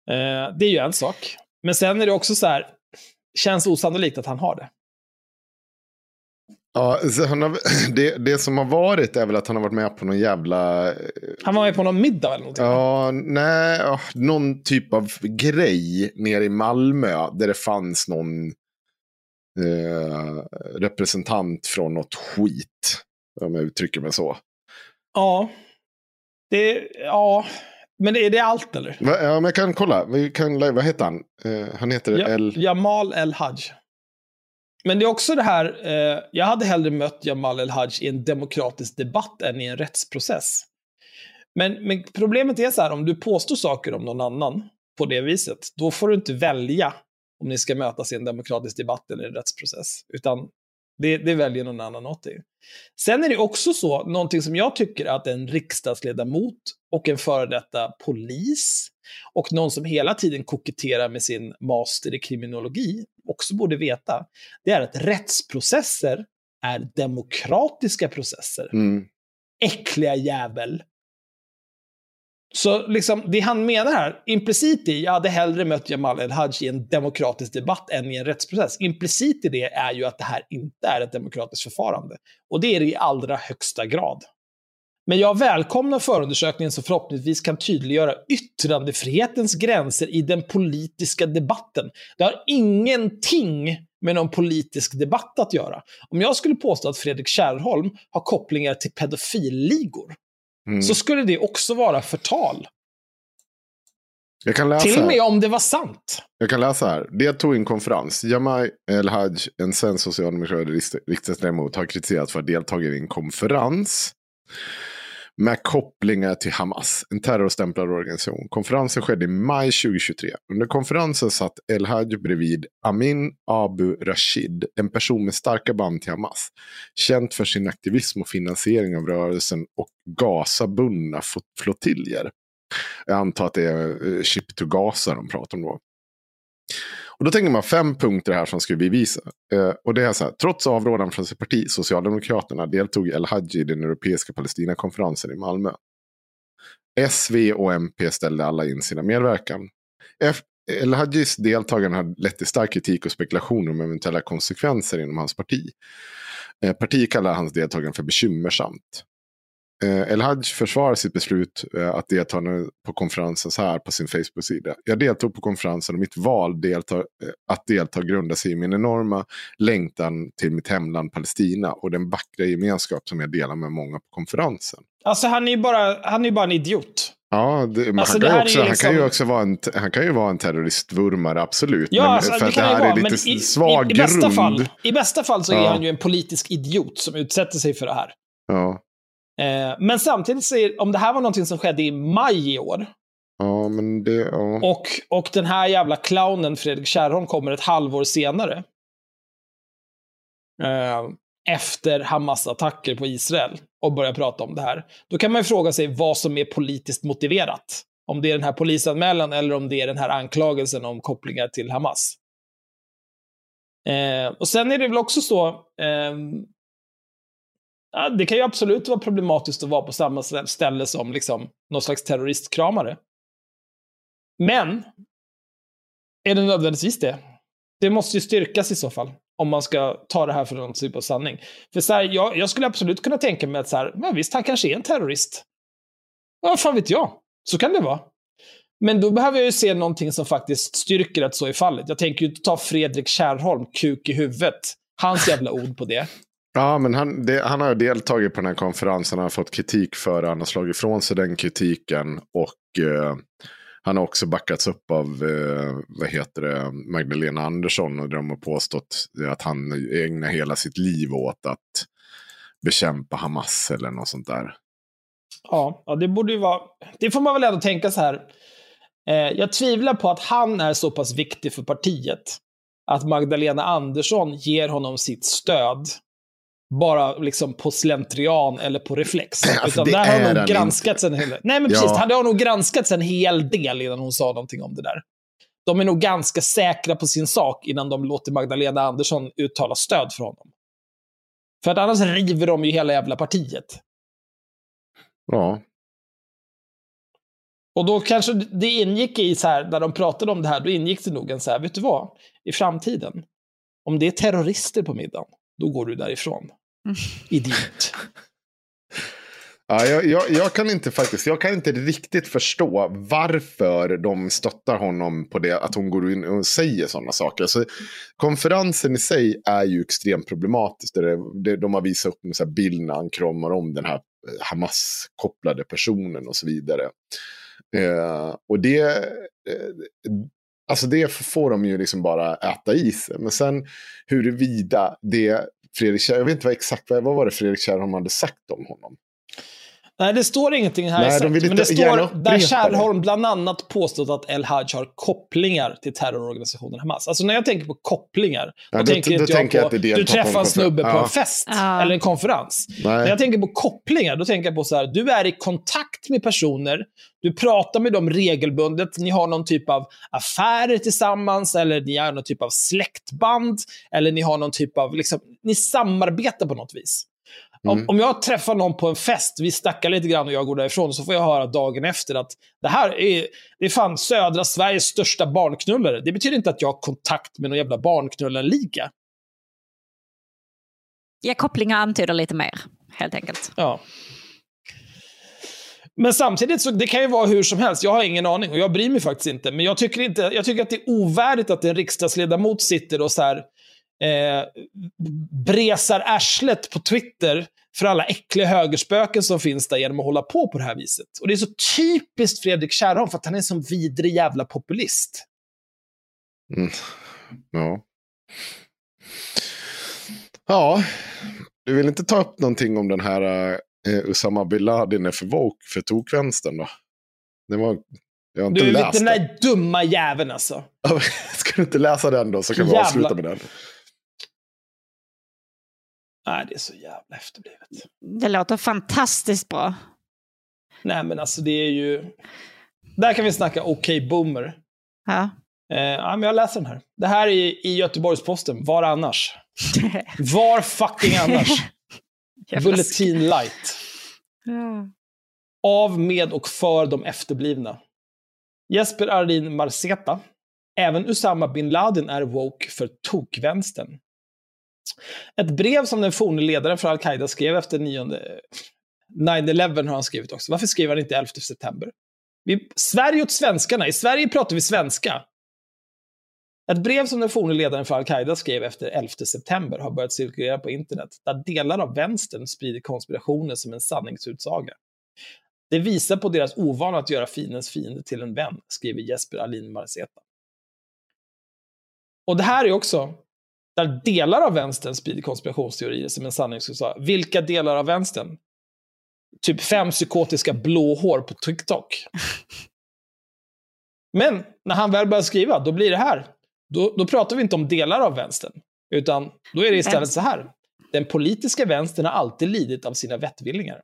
Eh, det är ju en sak. Men sen är det också så här, känns osannolikt att han har det. Ja, han har, <clears throat> det, det som har varit är väl att han har varit med på någon jävla... eh, Han var med på någon middag eller någonting. Ja, nej, någon typ av grej nere i Malmö där det fanns någon representant från något skit. Om jag uttrycker mig så. Ja. Det, ja. Men är det allt eller? Va, ja, men jag kan kolla. Vi kan, vad heter han? Eh, han heter Ja, El... Jamal El-Haj. Men det är också det här, eh, jag hade hellre mött Jamal El-Haj i en demokratisk debatt än i en rättsprocess. Men, men problemet är så här, om du påstår saker om någon annan på det viset, då får du inte välja om ni ska mötas i en demokratisk debatt eller en rättsprocess. Utan det, det väljer någon annan åt dig. Sen är det också så, någonting som jag tycker att en riksdagsledamot och en före detta polis och någon som hela tiden koketterar med sin master i kriminologi också borde veta, det är att rättsprocesser är demokratiska processer. Mm. Äckliga jävel. Så liksom, det han menar här, implicit i, jag hade hellre mött Jamal El-Haj i en demokratisk debatt än i en rättsprocess. Implicit i det är ju att det här inte är ett demokratiskt förfarande. Och det är det i allra högsta grad. Men jag välkomnar förundersökningen som förhoppningsvis kan tydliggöra yttrandefrihetens gränser i den politiska debatten. Det har ingenting med någon politisk debatt att göra. Om jag skulle påstå att Fredrik Kärrholm har kopplingar till pedofilligor, Mm. så skulle det också vara förtal. Jag kan läsa Till och med om det var sant. Jag kan läsa här. Deltog i en konferens. Jamal El-Haj, en svensk socialdemokratisk riksdagsledamot, har kritiserats för att delta i en konferens med kopplingar till Hamas, en terrorstämplad organisation. Konferensen skedde i maj 2023. Under konferensen satt El-Haj bredvid Amin Abu Rashid, en person med starka band till Hamas. Känd för sin aktivism och finansiering av rörelsen och Gaza-bundna flottiljer. Jag antar att det är eh, Ship to Gaza de pratar om då. Och då tänker man fem punkter här som ska bevisa. Eh, och det är så här, trots avrådan från sitt parti, Socialdemokraterna, deltog El-Hajj i den europeiska Palestinakonferensen i Malmö. S, V och MP ställde alla in sina medverkan. F- El-Hajis deltagande har lett till stark kritik och spekulationer om eventuella konsekvenser inom hans parti. Eh, Partiet kallar hans deltagande för bekymmersamt. Eh, El-Hajj försvarar sitt beslut eh, att delta på konferensen så här på sin Facebook-sida. Jag deltog på konferensen och mitt val delta, eh, att delta grundar sig i min enorma längtan till mitt hemland Palestina och den vackra gemenskap som jag delar med många på konferensen. Alltså han är ju bara, han är bara en idiot. Ja, det, men Alltså, han, kan är också, ju han kan ju liksom- också vara en, han kan ju vara en terroristvurmare, absolut. Ja, men alltså, för det det här ju är vara, men lite i, svag i, i, bästa grund. fall, I bästa fall så är Ja. han ju en politisk idiot som utsätter sig för det här. Ja. Eh, men samtidigt, är, om det här var någonting som skedde i maj i år, ja, men det... Ja. och, och den här jävla clownen Fredrik Kärrholm kommer ett halvår senare, eh, efter Hamas attacker på Israel, och börjar prata om det här, då kan man ju fråga sig vad som är politiskt motiverat. Om det är den här polisanmälan eller om det är den här anklagelsen om kopplingar till Hamas. Eh, och sen är det väl också så, ja, det kan ju absolut vara problematiskt att vara på samma ställe som liksom, någon slags terroristkramare. Men, är det nödvändigtvis det? Det måste ju styrkas i så fall, om man ska ta det här för någon typ av sanning. För så här, jag, jag skulle absolut kunna tänka mig att så här, men visst, han kanske är en terrorist. Ja, vad fan vet jag? Så kan det vara. Men då behöver jag ju se någonting som faktiskt styrker att så är fallet. Jag tänker ju inte ta Fredrik Kärrholm, kuk i huvudet. Hans jävla ord på det. Ja, men han, det, han har deltagit på den här konferensen. Han har fått kritik för det. Han har slagit ifrån sig den kritiken. Och eh, han har också backats upp av eh, vad heter det, Magdalena Andersson. Och de har påstått att han ägnar hela sitt liv åt att bekämpa Hamas eller något sånt där. Ja, ja, det borde ju vara... Det får man väl ändå tänka så här. Eh, jag tvivlar på att han är så pass viktig för partiet att Magdalena Andersson ger honom sitt stöd bara liksom på slentrian eller på reflex. <clears throat> Alltså, Utan där har är nog granskats en hel Nej, men precis. Ja. Det har nog granskats en hel del innan hon sa någonting om det där. De är nog ganska säkra på sin sak innan de låter Magdalena Andersson uttala stöd för honom. För att annars river de ju hela jävla partiet. Ja, Och då kanske det ingick i så här, när de pratade om det här, då ingick det nog en så här, vet du vad? I framtiden, om det är terrorister på middagen, då går du därifrån. Idiot. <laughs> Ja, jag, jag, jag kan inte faktiskt, jag kan inte riktigt förstå varför de stöttar honom på det, att hon går in och säger sådana saker. Alltså, konferensen i sig är ju extremt problematisk. Där det, det, de har visat upp en bild när han kramar om den här eh, Hamas-kopplade personen och så vidare. Eh, och det, eh, alltså det får de ju liksom bara äta i sig. Men sen huruvida det Fredrik Kjär, jag vet inte vad exakt, vad var det Fredrik Kärrholm hade sagt om honom? Nej, det står ingenting här Nej, de exakt, vill men det står där. Kärrholm bland annat påstått att El Haj har kopplingar till terrororganisationen Hamas. Alltså när jag tänker på kopplingar, Ja, då, då- tänker då inte jag tänker jag på att det du träffar en snubbe på Ja. en fest Ja. eller en konferens. Nej. När jag tänker på kopplingar, då tänker jag på så här, du är i kontakt med personer, du pratar med dem regelbundet, ni har någon typ av affärer tillsammans, eller ni har någon typ av släktband, eller ni har någon typ av, liksom, ni samarbetar på något vis. Om, Mm. om jag träffar någon på en fest, vi snackar lite grann och jag går därifrån, så får jag höra dagen efter att det här är, det är fan södra Sveriges största barnknullare. Det betyder inte att jag har kontakt med någon jävla barnknullarliga. Ja, kopplingar antyder lite mer, helt enkelt. Ja. Men samtidigt så det kan ju vara hur som helst. Jag har ingen aning och jag bryr mig faktiskt inte. Men jag tycker, inte, jag tycker att det är ovärdigt att en riksdagsledamot sitter och så här, eh, bresar arslet på Twitter för alla äckliga högerspöken som finns där genom att hålla på på det här viset. Och det är så typiskt Fredrik Kärrholm för att han är en sån vidrig jävla populist. Mm. Ja. Ja, du vill inte ta upp någonting om den här uh, Usama bin Laden är för woke för tokvänstern då? Det var, jag har inte du, läst den den. där dumma jäveln alltså. <laughs> Ska du inte läsa den då så kan vi Jävla- avsluta med den. Nej, det är så jävla efterblivet. Det låter fantastiskt bra. Nej, men alltså det är ju... Där kan vi snacka okej boomer. Ja. Eh, ja, men jag läser den här. Det här är i Göteborgs-Posten. Var annars? <laughs> Var fucking annars? <laughs> Bulletin light. Ja. Av, med och för de efterblivna. Jesper Ardin Marceta. Även Usama bin Laden är woke för tokvänstern. Ett brev som den forne ledaren för Al-Qaida skrev efter 9-11 har han skrivit också. Varför skriver han inte 11 september? Vi, Sverige åt svenskarna. I Sverige pratar vi svenska. Ett brev som den forne ledaren för Al-Qaida skrev efter 11 september har börjat cirkulera på internet, där delar av vänstern sprider konspirationer som en sanningsutsaga. Det visar på deras ovana att göra fiendens fiende till en vän, skriver Jesper Alin Marzeta. Och det här är också där delar av vänstern sprider konspirationsteorier som en sanningsutsaga. Vilka delar av vänstern? Typ fem psykotiska blåhår på TikTok. <laughs> Men när han väl börjar skriva, då blir det här. Då, då pratar vi inte om delar av vänstern, utan då är det istället så här. Den politiska vänstern har alltid lidit av sina vettvillingar.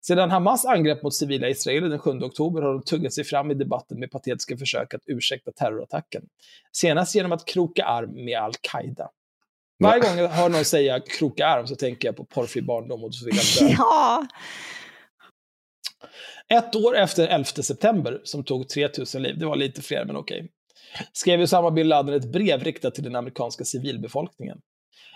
Sedan Hamas angrepp mot civila israeler den 7 oktober har de tuggat sig fram i debatten med patetiska försök att ursäkta terrorattacken. Senast genom att kroka arm med Al-Qaida. Varje gång jag hör någon säga kroka arm så tänker jag på porrfri barndom och så dö. <laughs> Ja. Ett år efter 11 september, som tog 3000 liv, det var lite fler men okej, skrev Usama bin Laden ett brev riktat till den amerikanska civilbefolkningen.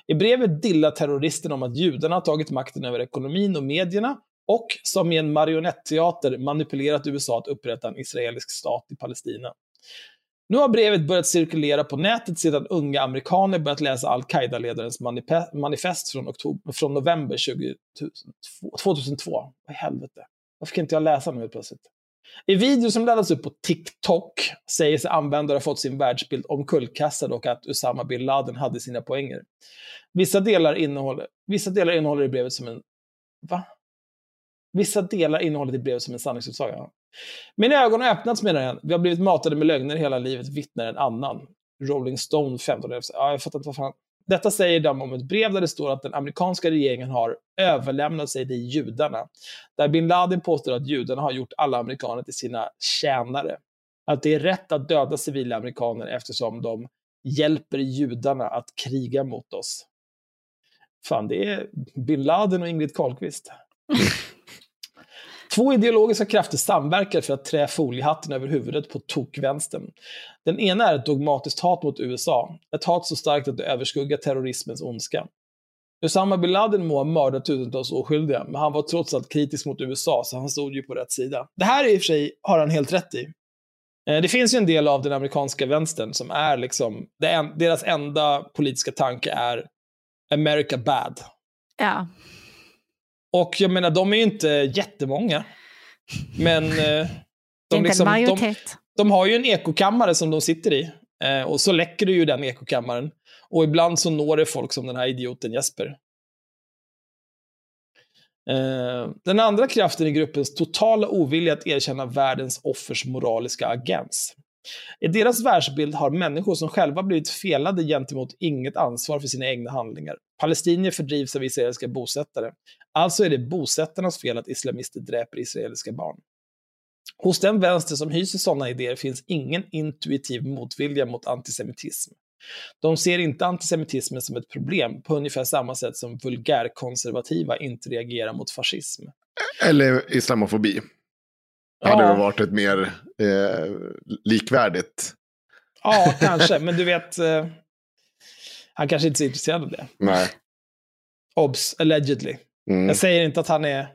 I brevet dillar terroristen om att judarna har tagit makten över ekonomin och medierna och som i en marionetteater manipulerat USA att upprätta en israelisk stat i Palestina. Nu har brevet börjat cirkulera på nätet sedan unga amerikaner börjat läsa al-Qaida-ledarens manifest från, oktober, från november 2002. 2002. Vad i helvete? Varför kan inte jag läsa nu helt plötsligt? I video som laddas upp på TikTok säger sig användare ha fått sin världsbild omkullkastad och att Usama bin Laden hade sina poänger. Vissa delar innehåller, vissa delar innehåller i brevet som en... Va? Vissa delar innehåller i brevet som en sanningsutsaga. Mina ögon har öppnats menar han. Vi har blivit matade med lögner hela livet, vittnar en annan. Rolling Stone 15 Ja, jag fattar inte vad fan. Detta säger de om ett brev där det står att den amerikanska regeringen har överlämnat sig till judarna. Där bin Laden påstår att judarna har gjort alla amerikaner till sina tjänare. Att det är rätt att döda civila amerikaner eftersom de hjälper judarna att kriga mot oss. Fan, det är bin Laden och Ingrid Carlqvist. <laughs> Två ideologiska krafter samverkar för att trä foliehatten över huvudet på tokvänstern. Den ena är ett dogmatiskt hat mot USA, ett hat så starkt att det överskuggar terrorismens ondska. Usama bin Laden må ha mördat tusentals oskyldiga, men han var trots allt kritisk mot USA, så han stod ju på rätt sida. Det här i och för sig har han helt rätt i. Eh, det finns ju en del av den amerikanska vänstern som är liksom, deras enda politiska tanke är America bad. Ja. Och jag menar, de är ju inte jättemånga. Men eh, <laughs> de, inte liksom, de, de har ju en ekokammare som de sitter i. Eh, och så läcker det ju den ekokammaren. Och ibland så når det folk som den här idioten Jesper. Eh, den andra kraften är gruppens totala ovilja att erkänna världens offers moraliska agens. I deras världsbild har människor som själva blivit felade gentemot inget ansvar för sina egna handlingar. Palestinier fördrivs av israeliska bosättare. Alltså är det bosättarnas fel att islamister dräper israeliska barn. Hos den vänster som hyser sådana idéer finns ingen intuitiv motvilja mot antisemitism. De ser inte antisemitismen som ett problem på ungefär samma sätt som vulgärkonservativa inte reagerar mot fascism. Eller islamofobi. Ja. Hade det varit ett mer eh, likvärdigt. Ja, <laughs> kanske, men du vet, eh, han kanske inte är så intresserad av det. Nej. Obs, allegedly. Mm. Jag säger inte att han är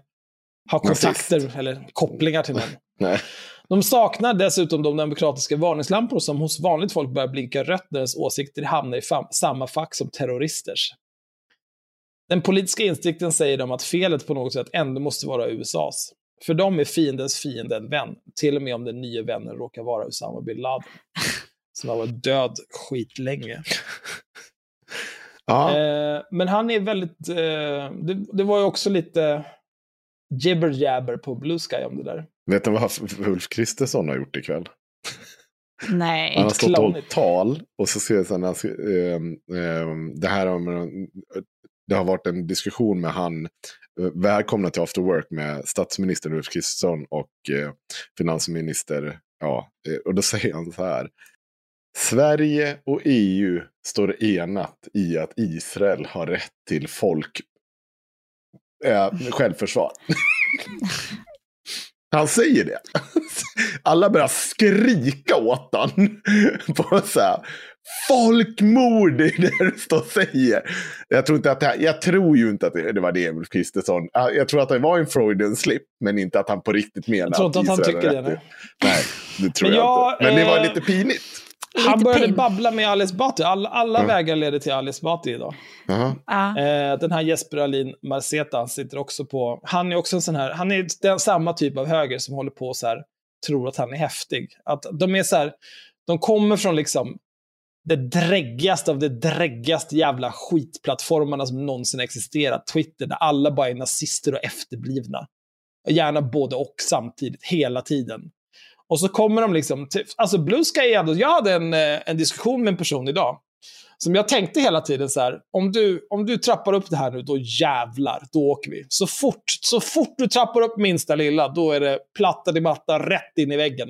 ha kontakter eller kopplingar till någon. <laughs> Nej. De saknar dessutom de demokratiska varningslampor som hos vanligt folk börjar blinka rött när deras åsikter hamnar i samma fack som terroristers. Den politiska instinkten säger dem att felet på något sätt ändå måste vara USAs. För dem är fiendens fiende en vän, till och med om den nya vännen råkar vara Usama bin Laden. <laughs> Som har varit död skitlänge. Ja. Eh, men han är väldigt, eh, det, det var ju också lite jibber jabber på Blue Sky om det där. Vet du vad Ulf Kristersson har gjort ikväll? Nej. Han har stått och hållit tal och så ser jag sen, alltså, ehm, det här om, det har varit en diskussion med han, eh, Eh, välkomna till After Work med statsminister Ulf Kristersson och eh, finansminister, ja, eh, och då säger han så här. Sverige och EU står enat i att Israel har rätt till folk eh, självförsvar. <laughs> Han säger det. <laughs> Alla börjar skrika åt honom. <laughs> På så här, Folkmord, det <laughs> är det du står och säger. Jag tror, inte att det, jag tror ju inte att det, det var det Ulf Kristersson. Jag tror att det var en Freudian slip, men inte att han på riktigt menar Jag tror inte att han Israel har tycker det. Nej. Nej, det tror Men jag, jag, inte. Men det var eh, lite pinigt. Han började pin. babbla med Ali Esbati. Alla, alla vägar leder till Ali Esbati idag. Jaha. Ja. Eh, den här Jesper Alin Marceta, han sitter också på... Han är också en sån här... Han är den, samma typ av höger som håller på så här, tror att han är häftig. Att de är så här... De kommer från liksom det dräggigaste av det dräggigaste jävla skitplattformarna som någonsin existerat. Twitter, där alla bara är nazister och efterblivna. Gärna både och samtidigt, hela tiden. Och så kommer de liksom... Till, alltså Blue Sky är ändå... Jag hade en, eh, en diskussion med en person idag. Som jag tänkte hela tiden så här, om du, om du trappar upp det här nu, då jävlar, då åker vi. Så fort, så fort du trappar upp minsta lilla, då är det platta i matta rätt in i väggen.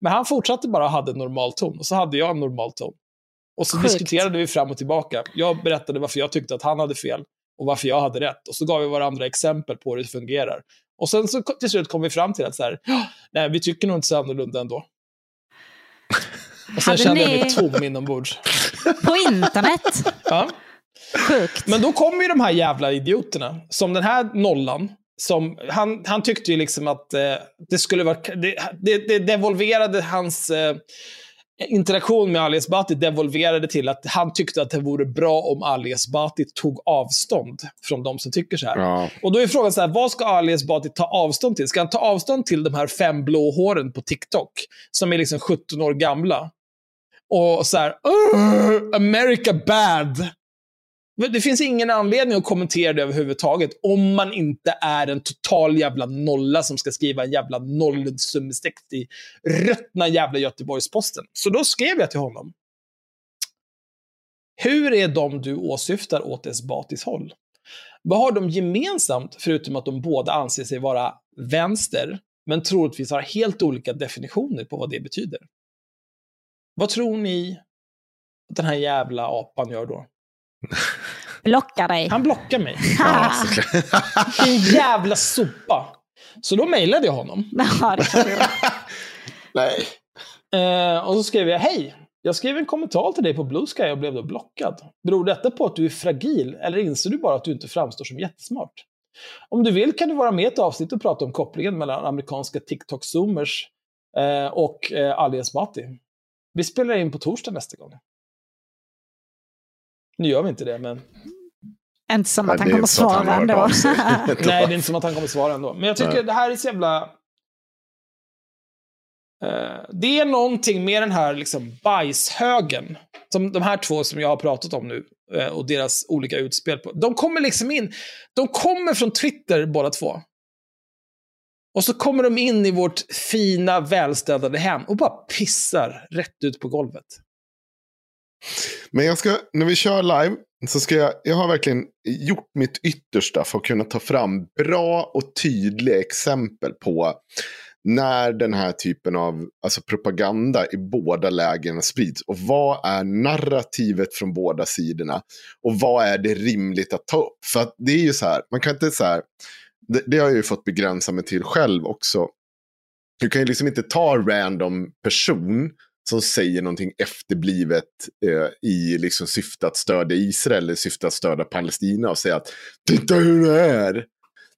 Men han fortsatte bara och hade en normal ton, och så hade jag en normal ton. Och så Sjukt. diskuterade vi fram och tillbaka. Jag berättade varför jag tyckte att han hade fel och varför jag hade rätt. Och så gav vi varandra exempel på hur det fungerar. Och sen så till slut kom vi fram till att så här, "Ja, nej, vi tycker nog inte så annorlunda ändå. <laughs> Och sen Hade kände jag ni- mig tom inombords. <laughs> På internet. <laughs> Ja. Sjukt. Men då kommer ju de här jävla idioterna, som den här nollan. Som, han, han tyckte ju liksom att eh, det skulle vara... Det, det, det devolverade hans eh, interaktion med Ali Esbati devolverade till att han tyckte att det vore bra om Ali Esbati tog avstånd från de som tycker så här. Ja. Och då är frågan så här, vad ska Ali Esbati ta avstånd till? Ska han ta avstånd till de här fem blå håren på TikTok, som är liksom 17 år gamla? Och så här, "Ugh, America bad. Det finns ingen anledning att kommentera det överhuvudtaget om man inte är en total jävla nolla som ska skriva en jävla nollsummestext i ruttna jävla Göteborgs-Posten. Så då skrev jag till honom. Hur är de du åsyftar åt Esbatis håll? Vad har de gemensamt, förutom att de båda anser sig vara vänster, men troligtvis har helt olika definitioner på vad det betyder? Vad tror ni att den här jävla apan gör då? Blockar dig. Han blockar mig. <laughs> Ja. Din jävla sopa. Så då mejlade jag honom. Ja, det. <laughs> Nej. Eh, och så skrev jag, hej, jag skrev en kommentar till dig på Blue Sky och blev då blockad. Beror detta på att du är fragil eller inser du bara att du inte framstår som jättesmart? Om du vill kan du vara med i ett avsnitt och prata om kopplingen mellan amerikanska TikTok-zoomers eh, och eh, Ali Esbati. Vi spelar in på torsdag nästa gång. Nu gör vi inte det, men Inte som att han kommer svara ändå. <laughs> <laughs> Nej, det är inte som att han kommer svara ändå. Men jag tycker Nej. det här är så jävla... Eh, det är någonting med den här liksom bajshögen. Som de här två som jag har pratat om nu. eh, och deras olika utspel. På. De kommer liksom in. De kommer från Twitter båda två. Och så kommer de in i vårt fina, välstädade hem och bara pissar rätt ut på golvet. Men jag ska, när vi kör live så ska jag, jag har verkligen gjort mitt yttersta för att kunna ta fram bra och tydliga exempel på när den här typen av alltså propaganda i båda lägena sprids. Och vad är narrativet från båda sidorna? Och vad är det rimligt att ta upp? För att det är ju så här, man kan inte så här, det, det har jag ju fått begränsa mig till själv också. Du kan ju liksom inte ta random person som säger någonting efterblivet eh, i liksom syfte att stödja Israel eller syfte att stödja Palestina och säga att titta hur det är.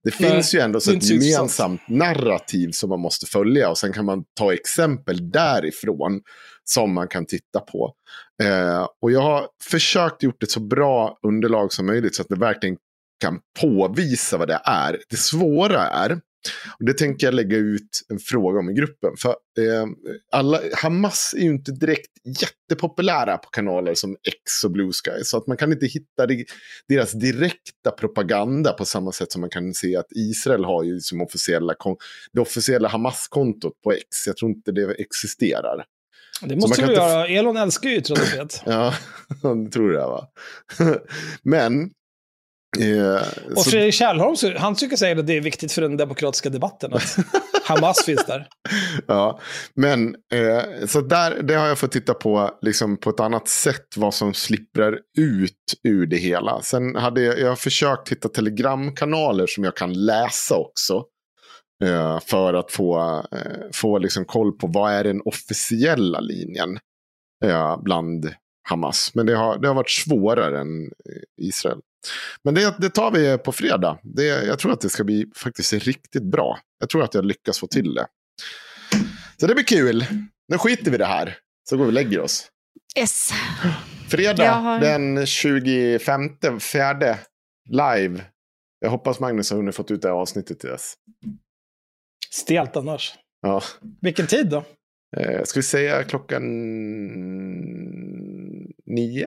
Det Nej, finns ju ändå så ett gemensamt narrativ som man måste följa och sen kan man ta exempel därifrån som man kan titta på. Eh, och jag har försökt gjort ett så bra underlag som möjligt så att det verkligen kan påvisa vad det är. Det svåra är, och det tänker jag lägga ut en fråga om i gruppen. För eh, alla, Hamas är ju inte direkt jättepopulära på kanaler som X och Blue Sky. Så att man kan inte hitta deras direkta propaganda på samma sätt som man kan se att Israel har ju som officiella, det officiella Hamas-kontot på X. Jag tror inte det existerar. Det måste du inte göra. Elon älskar ju yttrandefrihet. <laughs> Ja, <laughs> det tror jag va. <laughs> Men... Eh, Och så- Fredrik Kärrholm, han tycker säkert att det är viktigt för den demokratiska debatten att Hamas <laughs> finns där. ja, men eh, så där, det har jag fått titta på liksom på ett annat sätt vad som slipprar ut ur det hela. Sen hade jag, jag har försökt hitta telegramkanaler som jag kan läsa också. Eh, för att få, eh, få liksom koll på vad är den officiella linjen eh, bland Hamas. Men det har, det har varit svårare än eh, Israel. Men det, det tar vi på fredag. Det, jag tror att det ska bli faktiskt riktigt bra. Jag tror att jag lyckas få till det. Så det blir kul. Nu skiter vi det här. Så går vi och lägger oss. Yes. Fredag har- den 25 fjärde live. Jag hoppas Magnus har hunnit fått ut det här avsnittet till dess. Stelt annars. Ja. Vilken tid då? Eh, ska vi säga klockan nio?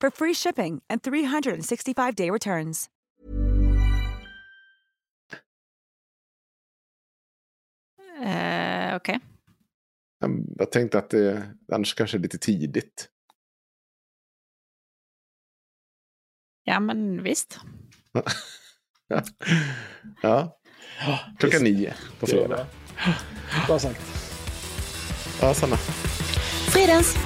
for free shipping and 365-day returns. Eh, Okej. Jag- Jag tänkte att det annars kanske är lite tidigt. Ja, men visst. <laughs> Ja. Klockan nio på fredag. Bra sagt. Ja, Sanna. Fridens!